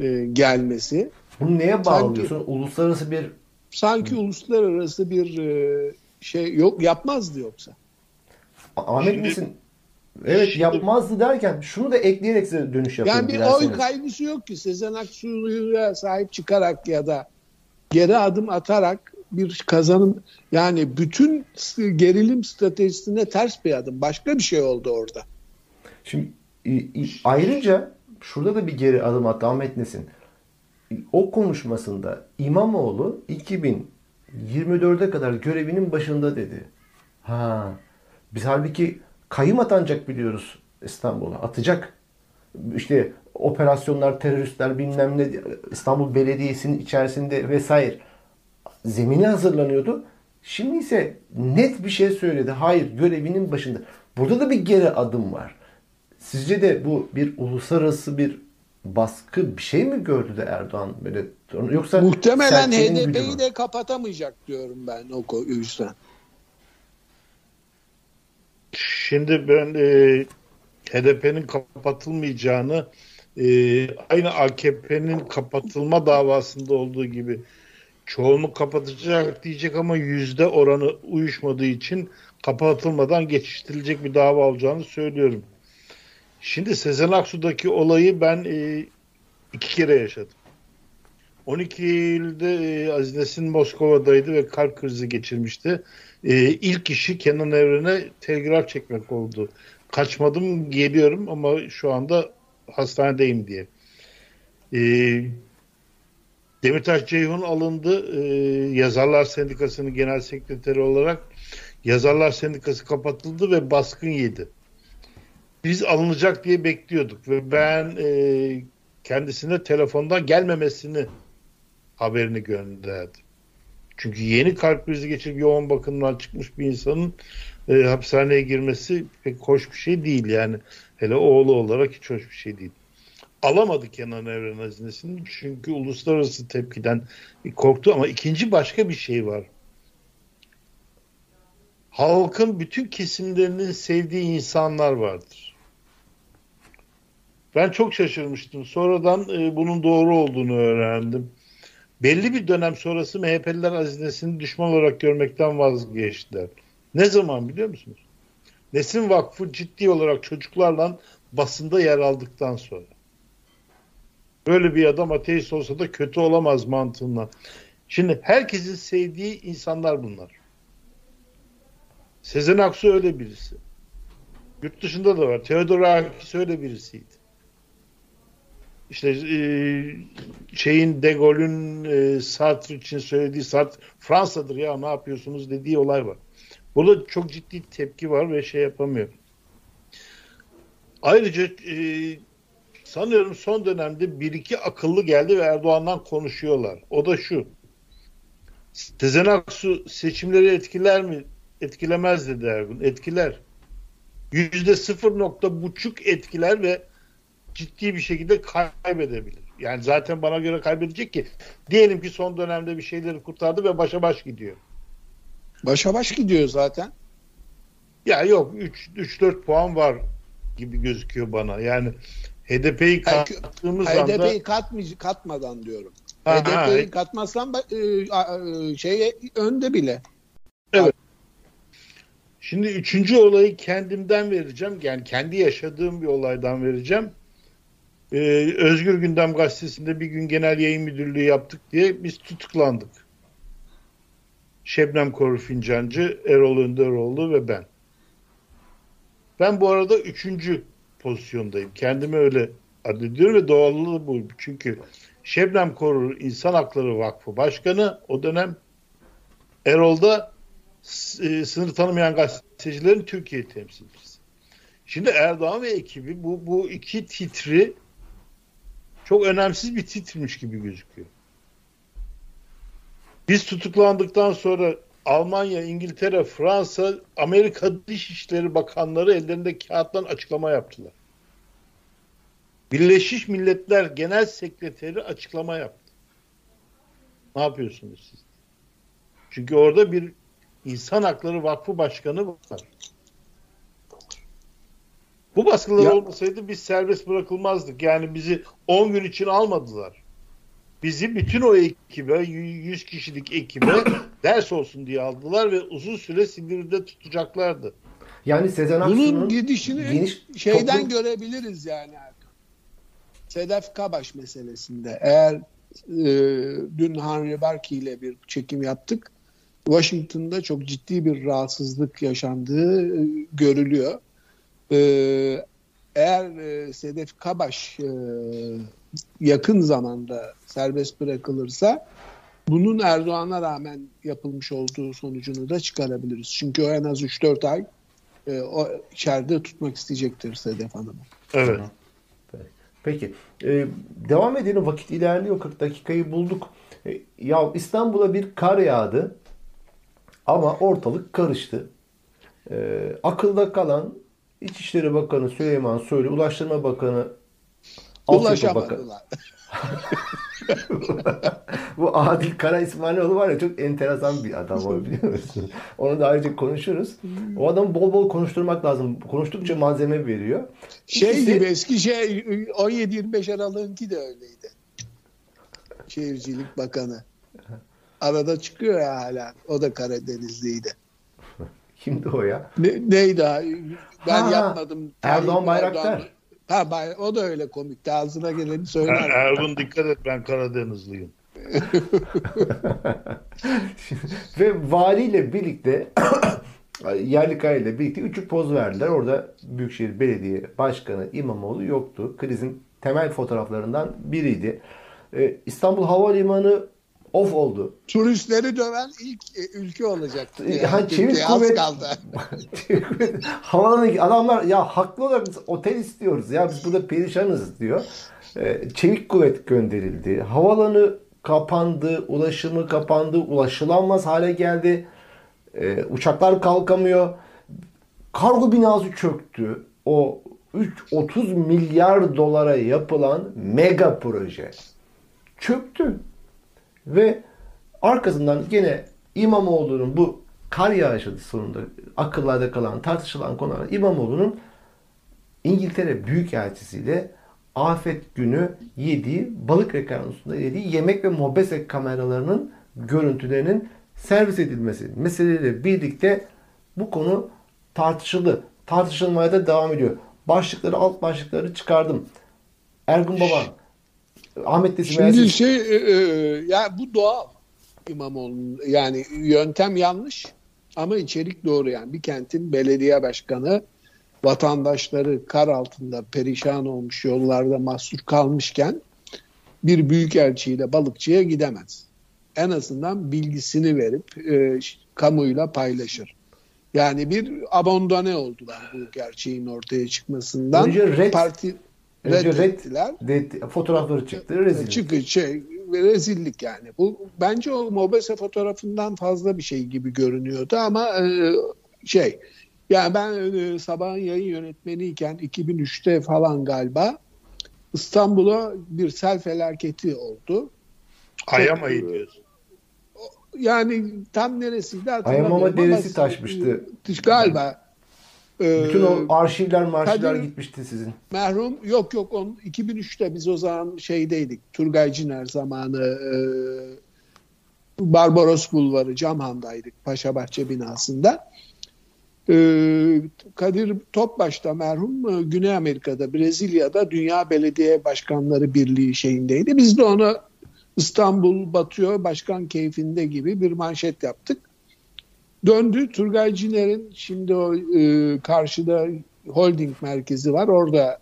S2: e, gelmesi
S1: Bunu neye bağlıyorsun? Uluslararası bir
S2: sanki uluslararası bir e, şey yok yapmazdı yoksa.
S1: Ahmet
S3: Şimdi-
S1: misin? Evet
S3: Şimdi-
S1: yapmazdı derken şunu da ekleyerek size dönüş yapayım
S2: Yani bir
S1: dilerseniz.
S2: oy kaygısı yok ki Sezen Aksu'ya sahip çıkarak ya da geri adım atarak bir kazanım yani bütün gerilim stratejisine ters bir adım. Başka bir şey oldu orada.
S1: Şimdi ayrıca şurada da bir geri adım attı Ahmet Nesin. O konuşmasında İmamoğlu 2024'e kadar görevinin başında dedi. Ha, biz halbuki kayım atanacak biliyoruz İstanbul'a. Atacak. İşte operasyonlar, teröristler bilmem ne İstanbul Belediyesi'nin içerisinde vesaire zemini hazırlanıyordu. Şimdi ise net bir şey söyledi. Hayır görevinin başında. Burada da bir geri adım var. Sizce de bu bir uluslararası bir baskı bir şey mi gördü de Erdoğan böyle yoksa
S2: Muhtemelen? HDP'yi de kapatamayacak diyorum ben o yüzden.
S3: Şimdi ben e, HDP'nin kapatılmayacağını e, aynı AKP'nin kapatılma davasında olduğu gibi çoğunluk kapatacak diyecek ama yüzde oranı uyuşmadığı için kapatılmadan geçiştirilecek bir dava olacağını söylüyorum. Şimdi Sezen Aksu'daki olayı ben e, iki kere yaşadım. 12 Eylül'de e, Aziz Nesin Moskova'daydı ve kalp krizi geçirmişti. E, ilk işi Kenan Evren'e telgraf çekmek oldu. Kaçmadım geliyorum ama şu anda hastanedeyim diye. E, Demirtaş Ceyhun alındı. E, Yazarlar Sendikası'nın genel sekreteri olarak Yazarlar Sendikası kapatıldı ve baskın yedi. Biz alınacak diye bekliyorduk ve ben e, kendisine telefondan gelmemesini haberini gönderdim. Çünkü yeni kalp krizi geçirip yoğun bakımdan çıkmış bir insanın e, hapishaneye girmesi pek hoş bir şey değil yani. Hele oğlu olarak hiç hoş bir şey değil. Alamadı Kenan Evren hazinesini çünkü uluslararası tepkiden korktu ama ikinci başka bir şey var. Halkın bütün kesimlerinin sevdiği insanlar vardır. Ben çok şaşırmıştım. Sonradan e, bunun doğru olduğunu öğrendim. Belli bir dönem sonrası MHP'liler Aziz Nesin'i düşman olarak görmekten vazgeçtiler. Ne zaman biliyor musunuz? Nesin Vakfı ciddi olarak çocuklarla basında yer aldıktan sonra. Böyle bir adam ateist olsa da kötü olamaz mantığından. Şimdi herkesin sevdiği insanlar bunlar. Sezen Aksu öyle birisi. Yurt dışında da var. Theodor Akis öyle birisiydi. İşte e, şeyin De Gaulle'ün e, Sartre için söylediği Sartre Fransa'dır ya ne yapıyorsunuz dediği olay var. Burada çok ciddi tepki var ve şey yapamıyor. Ayrıca e, sanıyorum son dönemde bir iki akıllı geldi ve Erdoğan'dan konuşuyorlar. O da şu. Sezen Aksu seçimleri etkiler mi? Etkilemez dedi Ergun. Etkiler. Yüzde sıfır nokta buçuk etkiler ve ciddi bir şekilde kaybedebilir. Yani zaten bana göre kaybedecek ki diyelim ki son dönemde bir şeyleri kurtardı ve başa baş gidiyor.
S2: Başa baş gidiyor zaten.
S3: Ya yok 3-4 puan var gibi gözüküyor bana. Yani HDP'yi kattığımız
S2: HDP'yi
S3: anda
S2: HDP'yi katmay- katmadan diyorum. HDP'yi katmazsan e, şey önde bile.
S3: Şimdi üçüncü olayı kendimden vereceğim. Yani kendi yaşadığım bir olaydan vereceğim. Ee, Özgür Gündem Gazetesi'nde bir gün genel yayın müdürlüğü yaptık diye biz tutuklandık. Şebnem Korur Fincancı, Erol Önderoğlu ve ben. Ben bu arada üçüncü pozisyondayım. Kendimi öyle addediyorum ve doğallığı bu. Çünkü Şebnem Korur İnsan Hakları Vakfı Başkanı o dönem Erol'da e, sınır tanımayan gazetecilerin Türkiye temsilcisi. Şimdi Erdoğan ve ekibi bu, bu iki titri çok önemsiz bir titrmiş gibi gözüküyor. Biz tutuklandıktan sonra Almanya, İngiltere, Fransa, Amerika Dışişleri Bakanları ellerinde kağıttan açıklama yaptılar. Birleşmiş Milletler Genel Sekreteri açıklama yaptı. Ne yapıyorsunuz siz? Çünkü orada bir İnsan Hakları Vakfı Başkanı var. Bu baskılar
S2: Ya-
S3: olmasaydı biz serbest bırakılmazdık. Yani bizi 10 gün için almadılar. Bizi bütün o ekibe, 100 kişilik ekibe ders olsun diye aldılar ve uzun süre Silivri'de tutacaklardı.
S1: Yani Sezen
S2: Bunun
S1: Aksu'nun
S2: gidişini
S1: geniş
S2: şeyden
S1: toplum-
S2: görebiliriz yani. Sedef Kabaş meselesinde. Eğer e, dün Henry Barkey ile bir çekim yaptık. Washington'da çok ciddi bir rahatsızlık yaşandığı e, görülüyor. E, eğer e, Sedef Kabaş e, yakın zamanda serbest bırakılırsa bunun Erdoğan'a rağmen yapılmış olduğu sonucunu da çıkarabiliriz. Çünkü o en az 3-4 ay e, o içeride tutmak isteyecektir Sedef Hanım'ı.
S3: Evet.
S1: Peki. Ee, devam edelim. Vakit ilerliyor. 40 dakikayı bulduk. Ee, ya İstanbul'a bir kar yağdı. Ama ortalık karıştı. Ee, akılda kalan İçişleri Bakanı Süleyman Soylu, Ulaştırma Bakanı.
S2: Ulaşamadılar. <laughs>
S1: Bu Adil Kara İsmailoğlu var ya çok enteresan bir adam o biliyor musun? Onu da ayrıca konuşuruz. O adamı bol bol konuşturmak lazım. Konuştukça malzeme veriyor.
S2: Şey
S1: İkisi-
S2: gibi eski şey 17-25 Aralık'ınki de öyleydi. Şehircilik Bakanı. Arada çıkıyor ya hala. O da Karadenizliydi. <laughs>
S1: Kimdi o ya?
S2: Ne, neydi? Ben
S1: Ha,
S2: yapmadım.
S1: Erdoğan Bayraktar.
S2: Ha, Bay- o da öyle komikti. Ağzına geleni
S3: Er-
S2: söyler.
S3: Ergun dikkat et ben Karadenizliyim. <laughs>
S1: Ve valiyle birlikte <coughs> yerli ile birlikte üçü poz verdiler. Orada Büyükşehir Belediye Başkanı İmamoğlu yoktu. Krizin temel fotoğraflarından biriydi. Ee, İstanbul Havalimanı off oldu.
S2: Turistleri döven ilk e, ülke olacaktı.
S1: Yani
S2: Yani.
S1: çevik kuvvet-
S2: kaldı. <laughs>
S1: Havalanı adamlar ya haklı olarak biz otel istiyoruz ya biz burada perişanız diyor. Ee, Çevik kuvvet gönderildi. Havalanı kapandı, ulaşımı kapandı, ulaşılamaz hale geldi. Ee, uçaklar kalkamıyor. Kargo binası çöktü. O 3 30 milyar dolara yapılan mega proje çöktü. Ve arkasından gene İmamoğlu'nun bu kar yağışı sonunda akıllarda kalan tartışılan konular İmamoğlu'nun İngiltere Büyükelçisi'yle afet günü yediği balık restoranında yediği yemek ve mobese kameralarının görüntülerinin servis edilmesi meseleleriyle birlikte bu konu tartışıldı. Tartışılmaya da devam ediyor. Başlıkları alt başlıkları çıkardım. Ergun Baban Ahmet Nesin
S2: Şimdi
S1: Ersiz-
S2: şey e, e, ya bu doğal İmamoğlu'nun yani yöntem yanlış ama içerik doğru yani bir kentin belediye başkanı vatandaşları kar altında perişan olmuş yollarda mahsur kalmışken bir büyükelçiyle balıkçıya gidemez. En azından bilgisini verip e, kamuyla paylaşır. Yani bir abondone oldular bu gerçeğin ortaya çıkmasından.
S1: Önce red-
S2: Parti
S1: Önce red-
S2: reddettiler.
S1: de- fotoğrafları çıktı. Rezil.
S2: Çıkı şey rezillik yani. Bu bence o Mobese fotoğrafından fazla bir şey gibi görünüyordu ama e, şey yani ben e, sabahın yayın yönetmeniyken 2003'te falan galiba İstanbul'a bir sel felaketi oldu.
S3: Ayamayı diyorsun.
S2: Yani tam neresiydi hatırlamıyorum.
S1: Ayamama
S2: ama-
S1: deresi taşmıştı.
S2: Galiba. E,
S1: Bütün o arşivler marşivler
S2: Kadir-
S1: gitmişti sizin.
S2: Merhum yok yok on 2003'te biz o zaman şeydeydik. Turgay Ciner zamanı e, Barbaros Bulvarı Camhan'daydık Paşabahçe binasında. E, Kadir Topbaş'ta merhum e, Güney Amerika'da Brezilya'da Dünya Belediye Başkanları Birliği şeyindeydi. Biz de onu İstanbul batıyor başkan keyfinde gibi bir manşet yaptık. Döndü Turgay Ciner'in şimdi o e, karşıda holding merkezi var. Orada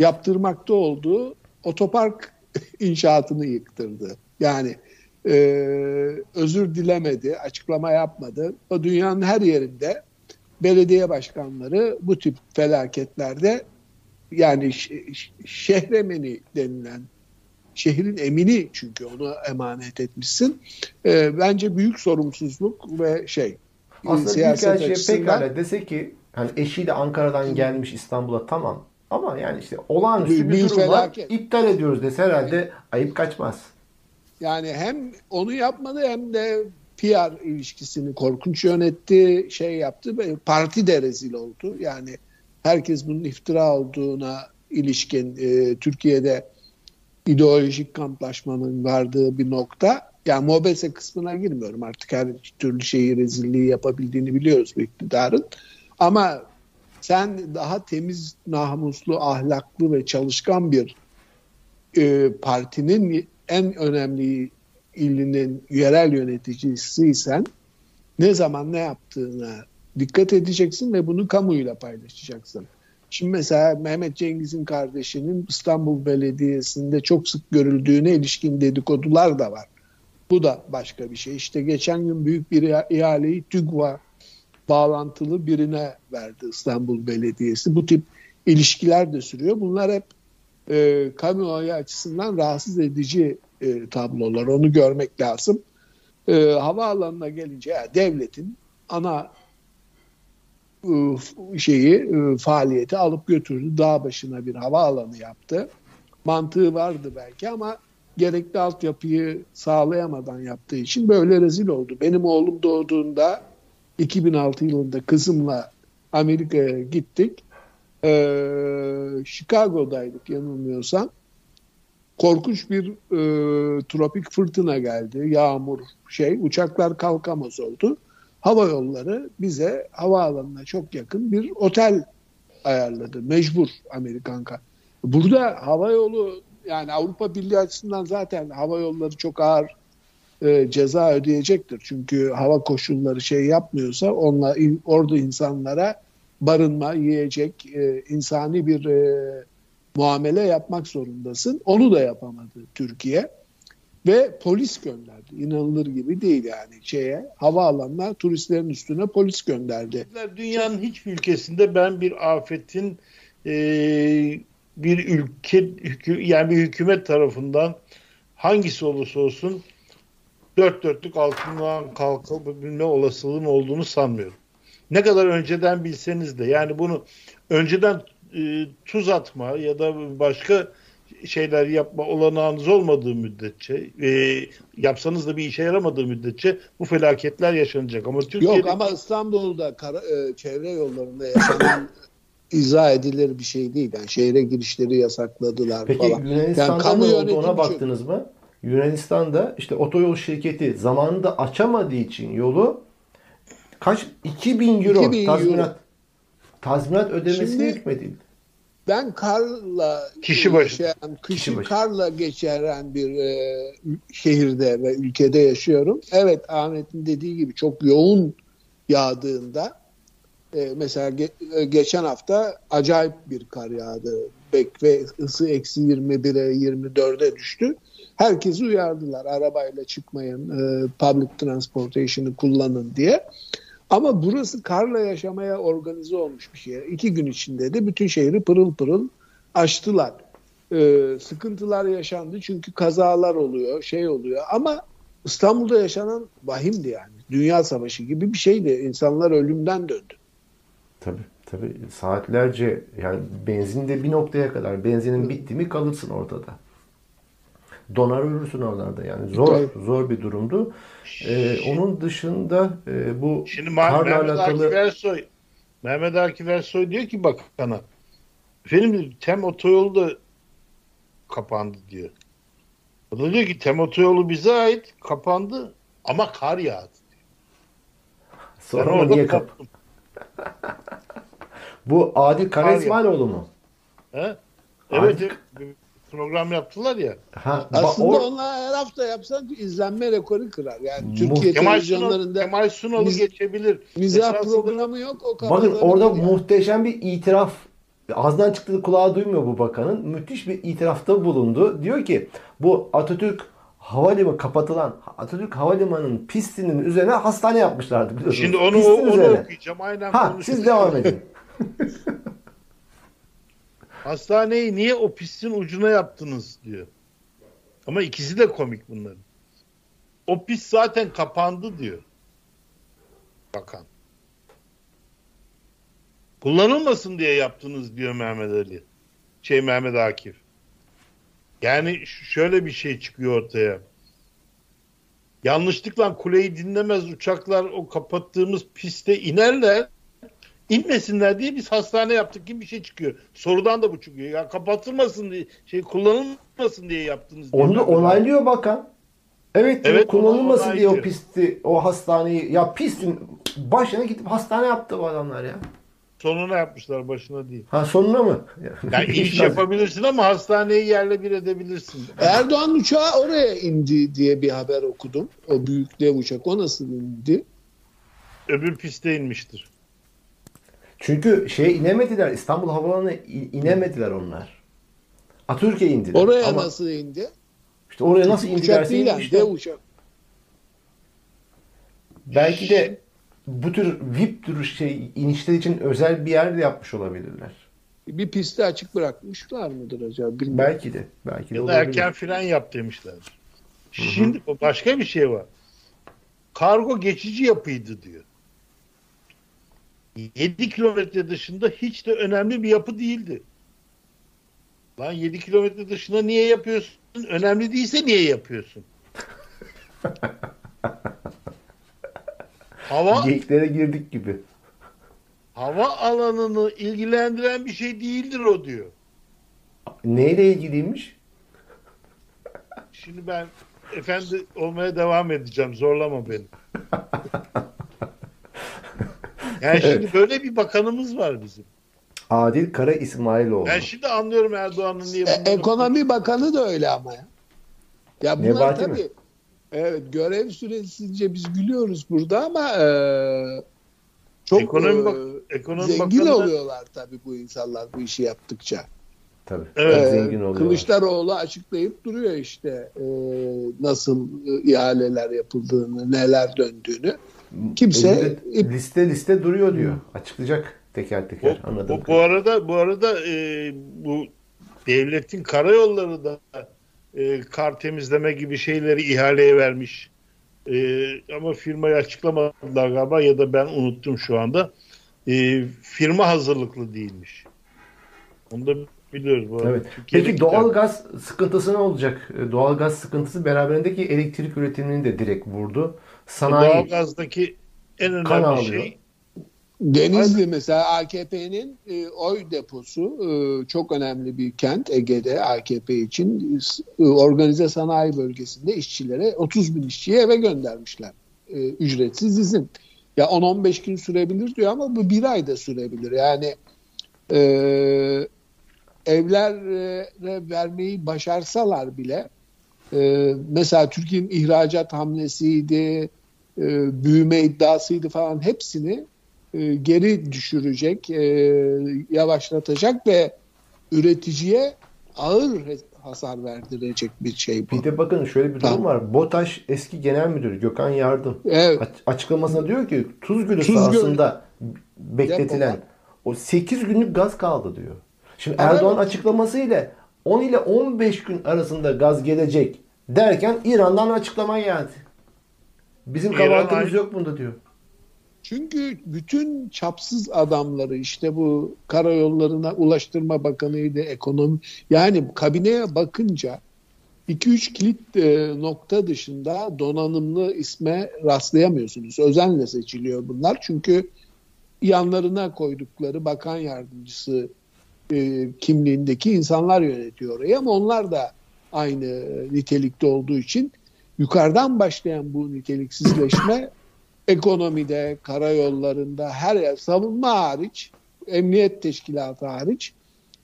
S2: yaptırmakta olduğu otopark <laughs> inşaatını yıktırdı. Yani e, özür dilemedi, açıklama yapmadı. O dünyanın her yerinde belediye başkanları bu tip felaketlerde yani şehremeni denilen şehrin emini çünkü onu emanet etmişsin. E, bence büyük sorumsuzluk ve şey
S1: Aslında
S2: siyaset
S1: Büyükelçi'ye
S2: açısından-
S1: pekala dese ki hani eşiyle Ankara'dan gelmiş İstanbul'a tamam. Ama yani işte olağanüstü bir
S2: büyük
S1: durum var.
S2: felaket.
S1: İptal ediyoruz dese herhalde ayıp kaçmaz.
S2: Yani hem onu yapmadı hem de PR ilişkisini korkunç yönetti, şey yaptı. ve Parti de rezil oldu. Yani herkes bunun iftira olduğuna ilişkin e, Türkiye'de ideolojik kamplaşmanın vardığı bir nokta. Yani Mobese kısmına girmiyorum artık her türlü şeyi rezilliği yapabildiğini biliyoruz bu iktidarın. Ama sen daha temiz, namuslu, ahlaklı ve çalışkan bir e, partinin en önemli ilinin yerel yöneticisiysen ne zaman ne yaptığına dikkat edeceksin ve bunu kamuyla paylaşacaksın. Şimdi mesela Mehmet Cengiz'in kardeşinin İstanbul Belediyesi'nde çok sık görüldüğüne ilişkin dedikodular da var. Bu da başka bir şey. İşte geçen gün büyük bir ihaleyi TÜGVA bağlantılı birine verdi İstanbul Belediyesi. Bu tip ilişkiler de sürüyor. Bunlar hep e, kamuoyu açısından rahatsız edici e, tablolar. Onu görmek lazım. E, havaalanına gelince yani devletin ana şeyi e, faaliyeti alıp götürdü. Dağ başına bir havaalanı yaptı. Mantığı vardı belki ama gerekli altyapıyı sağlayamadan yaptığı için böyle rezil oldu. Benim oğlum doğduğunda 2006 yılında kızımla Amerika'ya gittik. Ee, Chicago'daydık yanılmıyorsam. Korkunç bir e, tropik fırtına geldi. Yağmur şey uçaklar kalkamaz oldu. Hava yolları bize havaalanına çok yakın bir otel ayarladı. Mecbur Amerikan. ka- Burada hava yolu yani Avrupa Birliği açısından zaten hava yolları çok ağır e, ceza ödeyecektir. Çünkü hava koşulları şey yapmıyorsa onunla in- orada insanlara barınma, yiyecek, e, insani bir e, muamele yapmak zorundasın. Onu da yapamadı Türkiye. Ve polis gönderdi. İnanılır gibi değil yani şeye havaalanına turistlerin üstüne polis gönderdi.
S3: Dünyanın hiçbir ülkesinde ben bir afetin e, bir ülke hükü- yani bir hükümet tarafından hangisi olursa olsun dört dörtlük altından kalkabilme olasılığın olduğunu sanmıyorum. Ne kadar önceden bilseniz de yani bunu önceden e, tuz atma ya da başka şeyler yapma olanağınız olmadığı müddetçe e, yapsanız da bir işe yaramadığı müddetçe bu felaketler yaşanacak. Ama Türkiye'de
S2: Yok ama İstanbul'da kara, e, çevre yollarında yaşanan <laughs> izah edilir bir şey değil. Yani şehre girişleri yasakladılar
S1: Peki
S2: falan.
S1: Yunanistan'da
S2: kamu
S1: ne oldu ona
S2: çok-
S1: baktınız mı? Yunanistan'da işte otoyol şirketi zamanında açamadığı için yolu kaç 2000 euro
S2: 2000 euro.
S1: tazminat tazminat ödemesine
S2: Şimdi-
S1: hükmedildi.
S2: Ben karla
S3: Kişi başı.
S2: yaşayan, kışı
S1: Kişi başı.
S2: karla geçiren bir e, şehirde ve ülkede yaşıyorum. Evet Ahmet'in dediği gibi çok yoğun yağdığında e, mesela ge- e, geçen hafta acayip bir kar yağdı. Bek ve ısı eksi 21'e 24'e düştü. Herkesi uyardılar arabayla çıkmayın, e, public transportation'ı kullanın diye. Ama burası karla yaşamaya organize olmuş bir şey. İki gün içinde de bütün şehri pırıl pırıl açtılar. Ee, sıkıntılar yaşandı çünkü kazalar oluyor, şey oluyor. Ama İstanbul'da yaşanan vahimdi yani. Dünya savaşı gibi bir şeydi. İnsanlar ölümden döndü.
S1: Tabii tabii saatlerce yani benzin de bir noktaya kadar benzinin bitti mi kalırsın ortada. Donar ölürsün oralarda yani zor
S2: Tabii.
S1: zor bir durumdu. Ee, onun dışında e, bu
S3: Şimdi
S1: karla
S3: Mehmet
S1: alakalı
S3: Akif Ersoy Mehmet Akif Ersoy diyor ki bakana efendim Tem otoyolu da kapandı diyor. O da diyor ki Tem otoyolu bize ait kapandı ama kar yağdı.
S1: sonra
S3: Ben orada
S1: niye kap? <laughs> Bu Adil Kara
S3: Kar
S1: İsmailoğlu mu?
S3: He? Evet, bir program yaptılar ya.
S1: Ha,
S2: Aslında
S1: o-
S2: onlar her hafta yapsan izlenme rekoru kırar. Yani
S1: Mu-
S2: Türkiye
S3: Kemal, Sunal,
S2: televizyonlarında
S3: Kemal Sunal'ı
S2: Biz-
S3: geçebilir.
S2: mizah
S3: Esasında-
S2: programı yok. O
S1: Bakın
S2: kafaları
S1: orada
S2: yani.
S1: muhteşem bir itiraf. Ağzından çıktığı kulağa duymuyor bu bakanın. Müthiş bir itirafta bulundu. Diyor ki bu Atatürk Havalimanı kapatılan Atatürk Havalimanı'nın pistinin üzerine hastane yapmışlardı biliyorsunuz.
S3: Şimdi onu,
S1: Pistin
S3: onu
S1: üzerine.
S3: okuyacağım. Aynen
S1: Ha siz devam edin. <laughs>
S3: Hastaneyi niye o pistin ucuna yaptınız diyor. Ama ikisi de komik bunların. O pist zaten kapandı diyor. Bakan. Kullanılmasın diye yaptınız diyor Mehmet Ali. Şey Mehmet Akif. Yani şöyle bir şey çıkıyor ortaya. Yanlışlıkla kuleyi dinlemez uçaklar o kapattığımız piste inerler. İnmesinler diye biz hastane yaptık gibi bir şey çıkıyor. Sorudan da bu çıkıyor. Ya kapatılmasın diye, şey kullanılmasın diye yaptınız. diye.
S1: Onu da onaylıyor bakan. Evet, diyor,
S3: Evet,
S1: kullanılmasın diye o pisti, o hastaneyi. Ya pistin başına gidip hastane yaptı bu adamlar ya.
S3: Sonuna yapmışlar başına değil.
S1: Ha sonuna mı?
S3: Yani <laughs> iş yapabilirsin ama hastaneyi yerle bir edebilirsin.
S2: Erdoğan uçağı oraya indi diye bir haber okudum. O büyük dev uçak. O nasıl indi?
S3: Öbür piste inmiştir.
S1: Çünkü şey inemediler. İstanbul Havaalanı'na in- inemediler onlar. Atatürk'e indiler.
S2: Oraya
S1: Ama
S2: nasıl indi?
S1: işte oraya nasıl
S2: değil yani.
S1: inmişler.
S2: Dev uçak.
S1: Belki de bu tür VIP tür şey inişler için özel bir yer de yapmış olabilirler.
S2: Bir pisti açık bırakmışlar mıdır acaba? Bilmiyorum.
S1: Belki de. Belki de
S3: Ya da
S1: olabilir.
S3: erken fren yap demişler. Şimdi o başka bir şey var. Kargo geçici yapıydı diyor. 7 kilometre dışında hiç de önemli bir yapı değildi. Lan 7 kilometre dışında niye yapıyorsun? Önemli değilse niye yapıyorsun? <laughs> Hava
S1: Geyiklere girdik gibi.
S3: hava alanını ilgilendiren bir şey değildir o diyor.
S1: Neyle ilgiliymiş?
S3: Şimdi ben efendi olmaya devam edeceğim. Zorlama beni. <laughs> Yani şimdi böyle bir bakanımız var bizim.
S1: Adil Kara İsmailoğlu.
S3: Ben şimdi anlıyorum Erdoğan'ın niye
S2: E,
S3: bunları...
S2: ekonomi bakanı da öyle ama ya. Ya bunlar
S1: Nebati mi?
S2: tabii evet, görev süresince biz gülüyoruz burada ama e, çok
S3: Ekonomi
S2: e,
S3: ekonomi
S2: zengin
S3: bakanı da-
S2: oluyorlar tabii bu insanlar bu işi yaptıkça.
S1: Tabii.
S3: Evet.
S2: Ee,
S1: zengin oluyor.
S2: Kılıçdaroğlu açıklayıp duruyor işte e, nasıl e, ihaleler yapıldığını, neler döndüğünü. Kimse-
S1: liste liste duruyor diyor. Açıklayacak teker teker
S3: Bu,
S1: anladım.
S3: bu, bu arada bu arada e, bu devletin karayolları da e, kar temizleme gibi şeyleri ihaleye vermiş. E, ama firmayı açıklamadılar galiba ya da ben unuttum şu anda. E, firma hazırlıklı değilmiş. Onu da biliyoruz bu arada.
S1: Evet. Peki doğalgaz sıkıntısı ne olacak? E, Doğalgaz sıkıntısı beraberindeki elektrik üretimini de direkt vurdu. Sanayi
S3: Doğalgazdaki en
S1: kan
S3: önemli
S1: ağlıyor.
S3: şey
S2: Denizli mesela AKP'nin e, oy deposu e, çok önemli bir kent Ege'de AKP için e, organize sanayi bölgesinde işçilere 30 bin işçiyi eve göndermişler. E, ücretsiz izin. Ya 10-15 gün sürebilir diyor ama bu bir ayda sürebilir. Yani e, evlere vermeyi başarsalar bile e, mesela Türkiye'nin ihracat hamlesiydi, e, büyüme iddiasıydı falan hepsini e, geri düşürecek, e, yavaşlatacak ve üreticiye ağır hasar verdirecek bir şey bu.
S1: Bir de bakın şöyle bir durum tamam. var. BOTAŞ eski genel müdürü Gökhan Yardım
S2: evet.
S1: açıklamasında diyor ki Tuz Gölü Tuz sahasında bekletilen o 8 günlük gaz kaldı diyor. Şimdi evet. Erdoğan açıklamasıyla 10 ile 15 gün arasında gaz gelecek derken İran'dan açıklama geldi. Bizim kabahatimiz yok bunda diyor.
S2: Çünkü bütün çapsız adamları işte bu karayollarına Ulaştırma Bakanı'ydı, ekonomi yani kabineye bakınca 2-3 kilit e, nokta dışında donanımlı isme rastlayamıyorsunuz. Özenle seçiliyor bunlar. Çünkü yanlarına koydukları bakan yardımcısı e, kimliğindeki insanlar yönetiyor orayı ama onlar da aynı nitelikte olduğu için yukarıdan başlayan bu niteliksizleşme <coughs> ekonomide, karayollarında her yer savunma hariç, emniyet teşkilatı hariç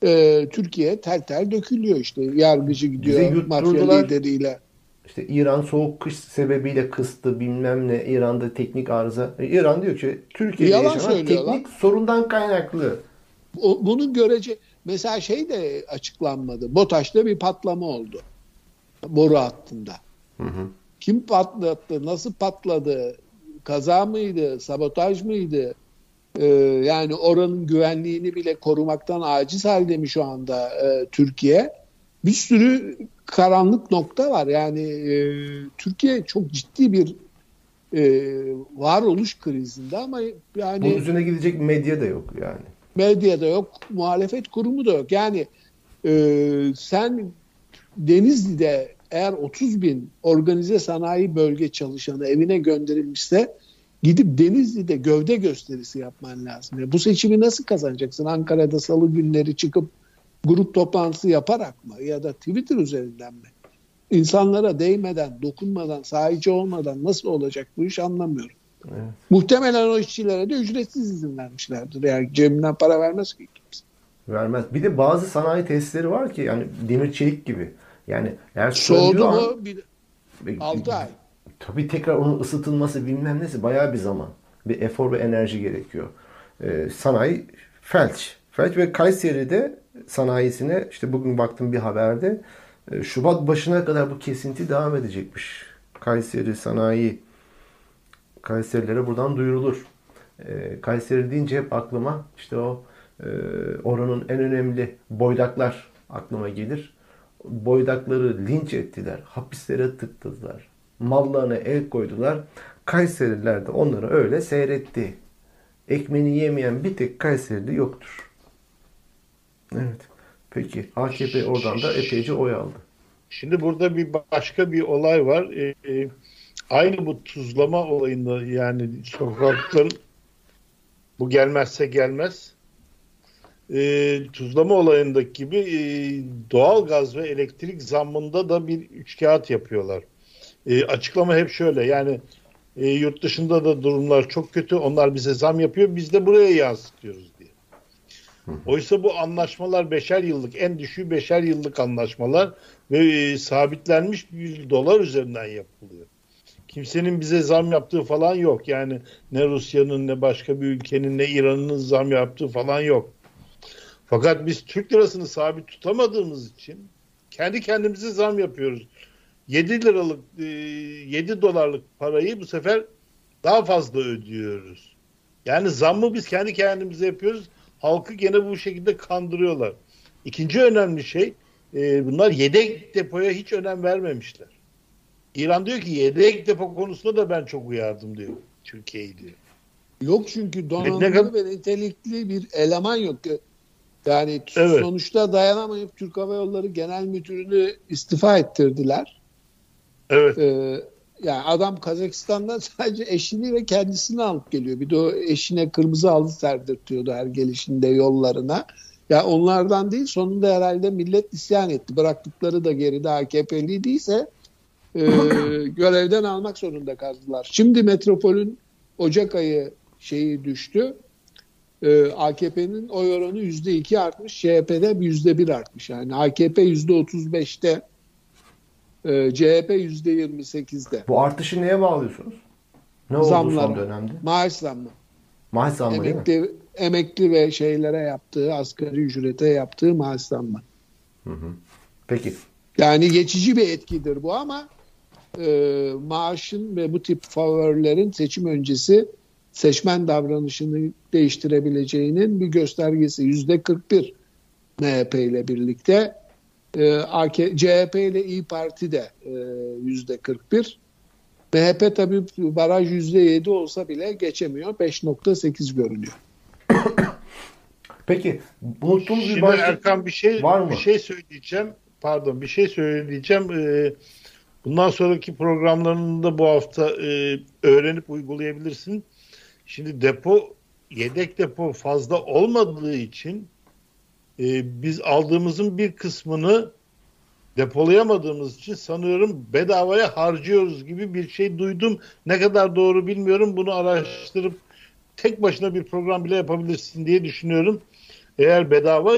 S2: e, Türkiye tel tel dökülüyor işte. Yargıcı gidiyor mafya lideriyle.
S1: İşte İran soğuk kış sebebiyle kıstı bilmem ne İran'da teknik arıza. E, İran diyor ki Türkiye'de yaşanan teknik sorundan kaynaklı.
S2: O, bunu görece mesela şey de açıklanmadı. BOTAŞ'ta bir patlama oldu. Boru hattında. Hı hı. Kim patlattı? Nasıl patladı? kaza mıydı, sabotaj mıydı? Ee, yani oranın güvenliğini bile korumaktan aciz halde mi şu anda e, Türkiye? Bir sürü karanlık nokta var. Yani e, Türkiye çok ciddi bir e, varoluş krizinde ama yani...
S1: Bunun üzerine gidecek medya da yok yani.
S2: Medya da yok, muhalefet kurumu da yok. Yani e, sen Denizli'de eğer 30 bin organize sanayi bölge çalışanı evine gönderilmişse gidip Denizli'de gövde gösterisi yapman lazım. Ya bu seçimi nasıl kazanacaksın? Ankara'da salı günleri çıkıp grup toplantısı yaparak mı? Ya da Twitter üzerinden mi? İnsanlara değmeden, dokunmadan, sahici olmadan nasıl olacak bu iş anlamıyorum. Evet. Muhtemelen o işçilere de ücretsiz izin vermişlerdir. Yani cebinden para vermez ki kimse.
S1: Vermez. Bir de bazı sanayi tesisleri var ki yani demir çelik gibi. Yani eğer
S2: soğudu mu an, bir, 6 ay.
S1: Tabii tekrar onun ısıtılması bilmem nesi bayağı bir zaman. Bir efor ve enerji gerekiyor. Ee, sanayi felç. Felç ve Kayseri'de sanayisine işte bugün baktım bir haberde e, Şubat başına kadar bu kesinti devam edecekmiş. Kayseri sanayi Kayserilere buradan duyurulur. E, Kayseri deyince hep aklıma işte o e, oranın en önemli boydaklar aklıma gelir boydakları linç ettiler, hapislere tıktılar, mallarına el koydular. Kayseriler de onları öyle seyretti. Ekmeğini yemeyen bir tek Kayserili yoktur. Evet. Peki AKP oradan da epeyce oy aldı.
S3: Şimdi burada bir başka bir olay var. Ee, aynı bu tuzlama olayında yani sokakların bu gelmezse gelmez e, tuzlama olayındaki gibi e, doğal gaz ve elektrik zammında da bir üç kağıt yapıyorlar. E, açıklama hep şöyle yani e, yurt dışında da durumlar çok kötü onlar bize zam yapıyor biz de buraya yansıtıyoruz diye. Oysa bu anlaşmalar beşer yıllık en düşüğü beşer yıllık anlaşmalar ve e, sabitlenmiş bir dolar üzerinden yapılıyor. Kimsenin bize zam yaptığı falan yok. Yani ne Rusya'nın ne başka bir ülkenin ne İran'ın zam yaptığı falan yok. Fakat biz Türk lirasını sabit tutamadığımız için kendi kendimize zam yapıyoruz. 7 liralık 7 e, dolarlık parayı bu sefer daha fazla ödüyoruz. Yani zammı biz kendi kendimize yapıyoruz. Halkı gene bu şekilde kandırıyorlar. İkinci önemli şey e, bunlar yedek depoya hiç önem vermemişler. İran diyor ki yedek depo konusunda da ben çok uyardım diyor Türkiye'yi diyor.
S2: Yok çünkü donanımlı ve nitelikli bir eleman yok. Yani evet. sonuçta dayanamayıp Türk Hava Yolları Genel Müdürünü istifa ettirdiler.
S3: Evet.
S2: Ee, yani adam Kazakistan'dan <laughs> sadece eşini ve kendisini alıp geliyor. Bir de o eşine kırmızı halı serdirtiyordu her gelişinde yollarına. Ya yani onlardan değil sonunda herhalde millet isyan etti. Bıraktıkları da geride AKP'liydiyse e, görevden almak zorunda kaldılar. Şimdi metropolün Ocak ayı şeyi düştü e, AKP'nin oy oranı %2 artmış, CHP'de %1 artmış. Yani AKP %35'te, e, CHP %28'de.
S1: Bu artışı neye bağlıyorsunuz? Ne oldu
S2: Zamlara.
S1: son dönemde?
S2: Maaş zammı.
S1: Maaş zammı değil mi?
S2: Emekli, emekli ve şeylere yaptığı, asgari ücrete yaptığı maaş zammı.
S1: Peki.
S2: Yani geçici bir etkidir bu ama e, maaşın ve bu tip favorilerin seçim öncesi seçmen davranışını değiştirebileceğinin bir göstergesi. Yüzde 41 MHP ile birlikte e, AK, CHP ile İyi Parti de e, yüzde 41. MHP tabii baraj yüzde 7 olsa bile geçemiyor. 5.8 görünüyor.
S1: Peki unuttuğumuz bir
S3: Şimdi
S1: başlık
S3: Erkan bir şey
S1: var mı?
S3: bir şey söyleyeceğim. Pardon bir şey söyleyeceğim. Ee, bundan sonraki programlarında bu hafta e, öğrenip uygulayabilirsin. Şimdi depo yedek depo fazla olmadığı için e, biz aldığımızın bir kısmını depolayamadığımız için sanıyorum bedavaya harcıyoruz gibi bir şey duydum. Ne kadar doğru bilmiyorum. Bunu araştırıp tek başına bir program bile yapabilirsin diye düşünüyorum. Eğer bedava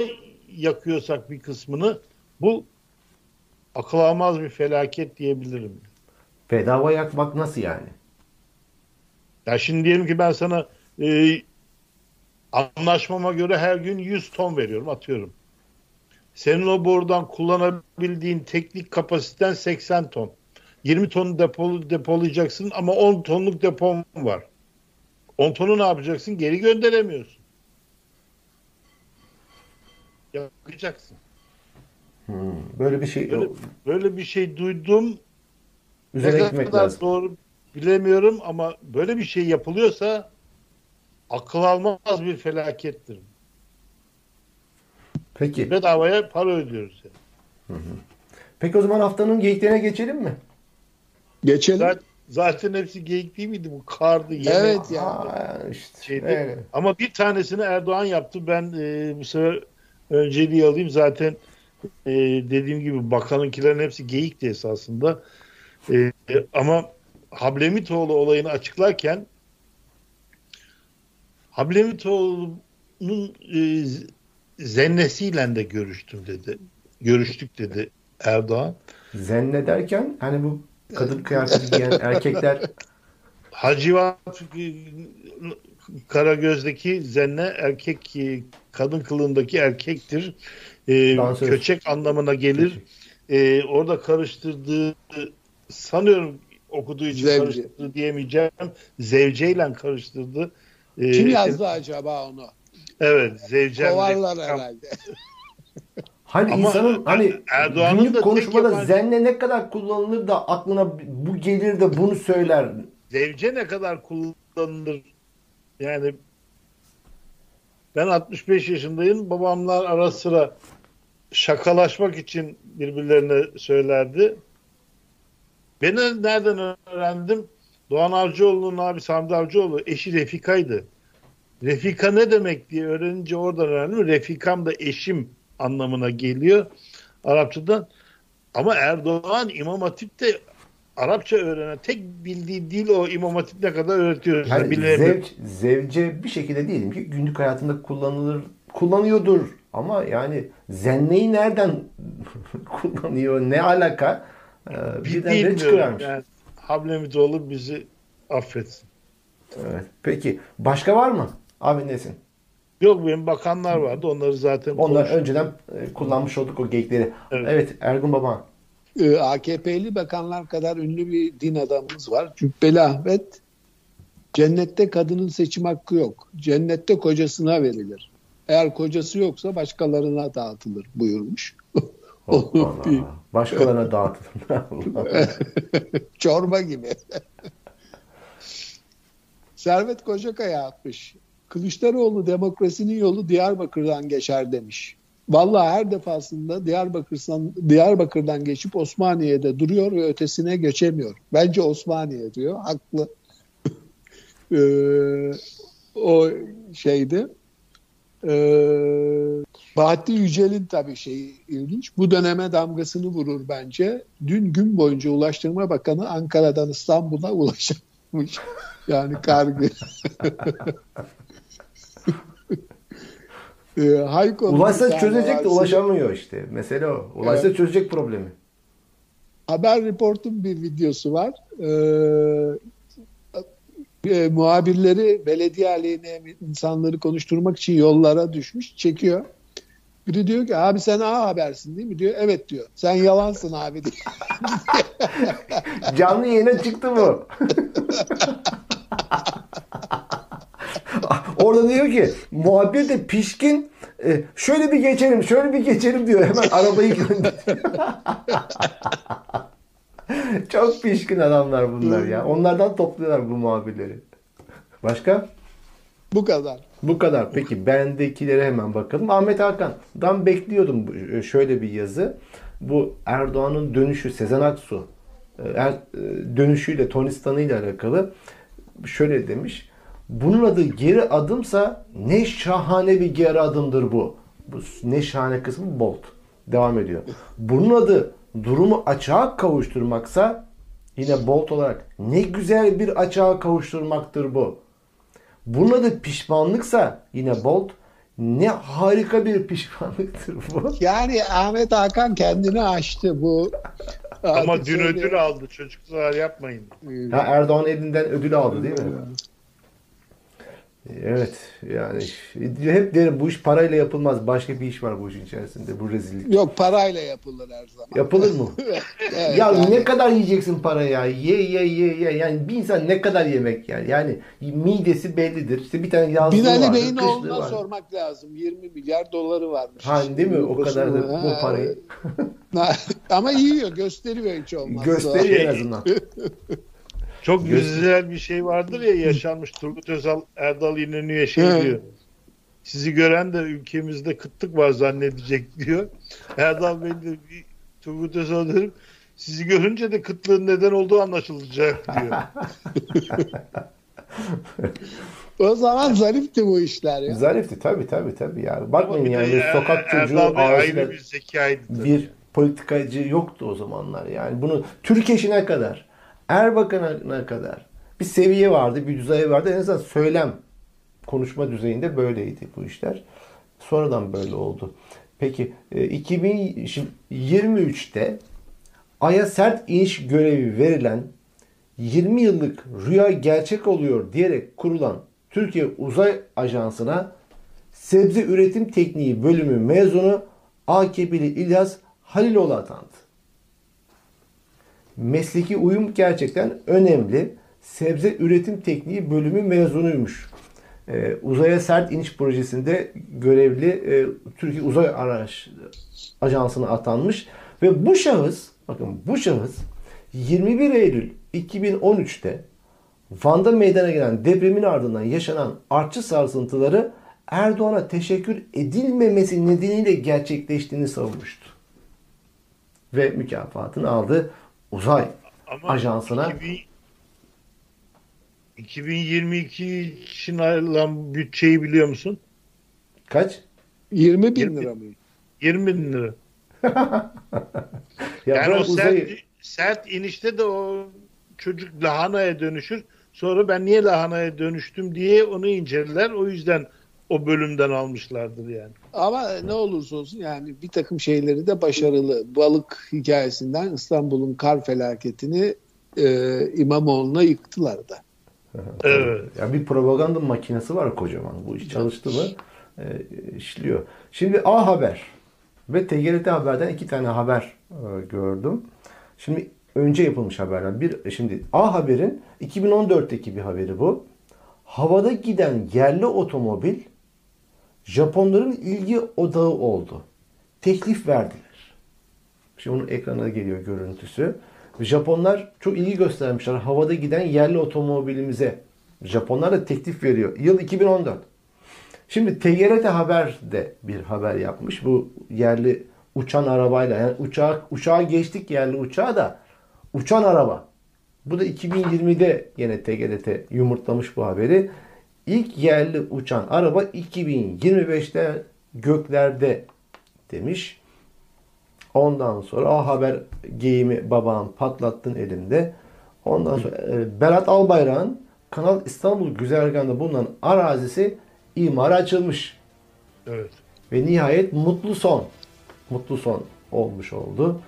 S3: yakıyorsak bir kısmını bu akıl almaz bir felaket diyebilirim.
S1: bedava yakmak nasıl yani?
S3: Ya şimdi diyelim ki ben sana e, anlaşmama göre her gün 100 ton veriyorum atıyorum. Senin o borudan kullanabildiğin teknik kapasiten 80 ton. 20 ton depol, depolayacaksın ama 10 tonluk depom var. 10 tonu ne yapacaksın? Geri gönderemiyorsun. Yakacaksın.
S1: Hmm, Böyle bir şey
S3: Böyle, böyle bir şey duydum.
S1: üzerine
S3: ne kadar
S1: lazım.
S3: doğru bilemiyorum ama böyle bir şey yapılıyorsa akıl almaz bir felakettir.
S1: Peki.
S3: Bedavaya para ödüyoruz. Yani.
S1: Peki o zaman haftanın geyiklerine geçelim mi?
S2: Geçelim.
S3: Zaten, zaten hepsi geyik değil miydi? Bu kardı, yemek
S2: Evet ya.
S1: Aa, işte.
S3: şeydi.
S1: öyle.
S3: Ama bir tanesini Erdoğan yaptı. Ben e, bu sefer önceliği alayım. Zaten e, dediğim gibi bakanınkilerin hepsi geyikti esasında. E, ama Hablemitoğlu olayını açıklarken Hablemitoğlu'nun e, zennesiyle de görüştüm dedi. Görüştük dedi Erdoğan.
S1: Zannederken hani bu kadın kıyafeti giyen <laughs> erkekler
S3: Hacivat Karagöz'deki zenne erkek e, kadın kılığındaki erkektir. E,
S1: Dansöz.
S3: köçek anlamına gelir. E, orada karıştırdığı sanıyorum okuduğu için
S2: Zevce.
S3: karıştırdı diyemeyeceğim. Zevceyle karıştırdı. E,
S2: Kim yazdı acaba onu?
S3: Evet, Zevcem.
S2: Kovarlar herhalde.
S1: hani
S3: Ama
S1: insanın hani
S3: Erdoğan'ın da
S1: günlük konuşmada
S3: yabancı-
S1: zenne ne kadar kullanılır da aklına bu gelir de bunu söyler.
S3: Zevce ne kadar kullanılır? Yani ben 65 yaşındayım. Babamlar ara sıra şakalaşmak için birbirlerine söylerdi. Ben nereden öğrendim? Doğan Avcıoğlu'nun abi Hamdi Avcıoğlu eşi Refika'ydı. Refika ne demek diye öğrenince oradan öğrendim. Refikam da eşim anlamına geliyor Arapçadan. Ama Erdoğan İmam Hatip'te Arapça öğrenen tek bildiği dil o İmam Hatip ne kadar öğretiyor.
S1: Yani zevc, zevce bir şekilde diyelim ki günlük hayatında kullanılır, kullanıyordur. Ama yani zenneyi nereden <laughs> kullanıyor, ne alaka? Ee, birdenbire
S3: Bilmiyorum.
S1: çıkıvermiş.
S3: Yani Hablemitoğlu bizi affetsin.
S1: Evet. Peki başka var mı? Abi nesin?
S3: Yok benim bakanlar vardı. Onları zaten
S1: Onlar
S3: konuştuk.
S1: önceden e, kullanmış olduk o geyikleri. Evet,
S3: Evet.
S1: Ergun Baba.
S2: Ee, AKP'li bakanlar kadar ünlü bir din adamımız var. Cübbeli Ahmet cennette kadının seçim hakkı yok. Cennette kocasına verilir. Eğer kocası yoksa başkalarına dağıtılır buyurmuş. <laughs>
S1: Hoppala.
S2: bir
S1: Başkalarına <laughs> dağıtılın. <laughs> Allah.
S2: çorba gibi. Servet Kocakaya atmış. Kılıçdaroğlu demokrasinin yolu Diyarbakır'dan geçer demiş. Vallahi her defasında Diyarbakır'dan, Diyarbakır'dan geçip Osmaniye'de duruyor ve ötesine geçemiyor. Bence Osmaniye diyor. Haklı. Ee, o şeydi. Ee, Bahattin Yücel'in tabii şeyi ilginç. Bu döneme damgasını vurur bence. Dün gün boyunca Ulaştırma Bakanı Ankara'dan İstanbul'a ulaşamamış. <laughs> Yani kargı. <laughs> E,
S1: Ulaşsa çözecek de ulaşamıyor işte. Mesele o. Ulaşsa
S2: Evet.
S1: çözecek problemi.
S2: Haber Report'un bir videosu var. Ee, e, muhabirleri belediye aleyhine insanları konuşturmak için yollara düşmüş. Çekiyor. Biri diyor ki abi sen A Haber'sin değil mi? Diyor evet diyor. Sen yalansın abi. <laughs>
S1: Canlı yayına çıktı bu. <laughs> Orada diyor ki muhabir de pişkin e, şöyle bir geçelim şöyle bir geçelim diyor. Hemen arabayı gönderiyor. <laughs> <laughs> Çok pişkin adamlar bunlar ya. Onlardan topluyorlar bu muhabirleri. Başka?
S2: Bu kadar.
S1: Bu kadar. Peki bendekilere hemen bakalım. Ahmet Hakan'dan bekliyordum bu- şöyle bir yazı. Bu Erdoğan'ın dönüşü Sezen Aksu e, er, e, dönüşüyle Tonistan'ı ile alakalı şöyle demiş. Bunun adı geri adımsa ne şahane bir geri adımdır bu. Bu ne şahane kısmı Bolt. Devam ediyor. Bunun adı durumu açığa kavuşturmaksa yine Bolt olarak ne güzel bir açığa kavuşturmaktır bu. Bunun adı pişmanlıksa yine Bolt ne harika bir pişmanlıktır bu. <laughs>
S2: Yani Ahmet Hakan kendini aştı bu.
S3: Ama dün ödül aldı çocuklar yapmayın.
S1: Ha, Erdoğan elinden ödül aldı değil mi? Evet yani hep derim bu iş parayla yapılmaz. Başka bir iş var bu işin içerisinde. Bu rezillik.
S2: Yok parayla yapılır her zaman.
S1: Yapılır mı? <laughs>
S2: Evet,
S1: ya
S2: yani-
S1: ne kadar yiyeceksin para ya? Ye ye ye ye. Yani bir insan ne kadar yemek yani? Yani midesi bellidir. İşte bir tane yazlığı
S2: Binali
S1: vardır,
S2: Bey'in oğluna
S1: vardır.
S2: sormak lazım. 20 milyar doları varmış.
S1: Ha değil mi? O kadar da
S2: Ha,
S1: bu parayı <laughs>
S2: Ama yiyor, gösteriyor hiç olmazsa.
S1: gösteriyor en <laughs> azından.
S3: Çok güzel bir şey vardır ya yaşanmış Turgut Özal Erdal İnönü'ye şey
S2: Evet.
S3: diyor. Sizi gören de ülkemizde kıtlık var zannedecek diyor. Erdal Bey de bir- Turgut Özal derim sizi görünce de kıtlığın neden olduğu anlaşılacak diyor. <laughs>
S2: O zaman zarifti bu işler ya.
S1: Zarifti tabii tabii tabii ya.
S3: Ama
S1: Bakmayın yani
S3: Er-
S1: sokak çocuğu
S3: ayrı bir zekaydı. tabii.
S1: bir politikacı yoktu o zamanlar. Yani bunu Türkeş'ine kadar, Erbakan'a kadar bir seviye vardı, bir düzey vardı. En azından söylem, konuşma düzeyinde böyleydi bu işler. Sonradan böyle oldu. Peki e, 2023'te Ay'a sert iniş görevi verilen 20 yıllık rüya gerçek oluyor diyerek kurulan Türkiye Uzay Ajansı'na sebze üretim tekniği bölümü mezunu AKP'li İlyas Haliloğlu atandı. Mesleki uyum gerçekten önemli. Sebze üretim tekniği bölümü mezunuymuş. Ee, uzaya sert iniş projesinde görevli e, Türkiye Uzay Araç Ajansı'na atanmış ve bu şahıs bakın bu şahıs 21 Eylül 2013'te Van'da meydana gelen depremin ardından yaşanan artçı sarsıntıları Erdoğan'a teşekkür edilmemesi nedeniyle gerçekleştiğini savunmuştu. Ve mükafatını aldı. Uzay
S3: Ama
S1: Ajansına
S3: 2000 2022 için ayrılan bütçeyi biliyor musun?
S1: kaç?
S2: 20 bin
S3: 20
S2: lira mı?
S3: 20 bin lira. <laughs>
S1: Ya
S3: yani o sert,
S1: uzayı.
S3: sert inişte de o çocuk lahanaya dönüşür. Sonra ben niye lahanaya dönüştüm diye onu incelediler. O yüzden o bölümden almışlardır yani.
S2: Ama ne olursa olsun yani bir takım şeyleri de başarılı. Balık hikayesinden İstanbul'un kar felaketini e, İmamoğlu'na yıktılar da. <laughs>
S3: Evet.
S1: Ya bir propaganda makinesi var kocaman. Bu iş çalıştı mı e, işliyor. Şimdi A Haber ve TGRT Haber'den iki tane haber e, gördüm. Şimdi önce yapılmış haberler. Bir şimdi A Haber'in 2014'teki bir haberi bu. Havada giden yerli otomobil Japonların ilgi odağı oldu. Teklif verdiler. Şimdi onun ekrana geliyor görüntüsü. Japonlar çok ilgi göstermişler havada giden yerli otomobilimize. Japonlar da teklif veriyor. Yıl 2014. Şimdi TGRT Haber de bir haber yapmış. Bu yerli uçan arabayla yani uçağı, uçağa geçtik yerli uçağa da uçan araba. Bu da 2020'de yine TGRT yumurtlamış bu haberi. İlk yerli uçan araba 2025'te göklerde demiş. Ondan sonra A Haber geyimi babam patlattın elimde. Ondan sonra e, Berat Albayrak'ın Kanal İstanbul güzergahında bulunan arazisi imara açılmış.
S3: Evet.
S1: ve nihayet mutlu son. Mutlu son olmuş oldu.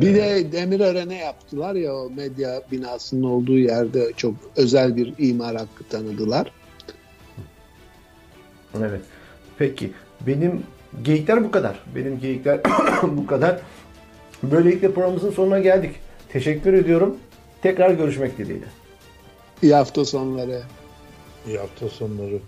S2: Bir de Demirören'e yaptılar ya o medya binasının olduğu yerde çok özel bir imar hakkı tanıdılar.
S1: Evet. Peki. Benim geyikler bu kadar. Benim geyikler <coughs> bu kadar. Böylelikle programımızın sonuna geldik. Teşekkür ediyorum. Tekrar görüşmek dileğiyle.
S2: İyi hafta sonları.
S3: İyi hafta sonları.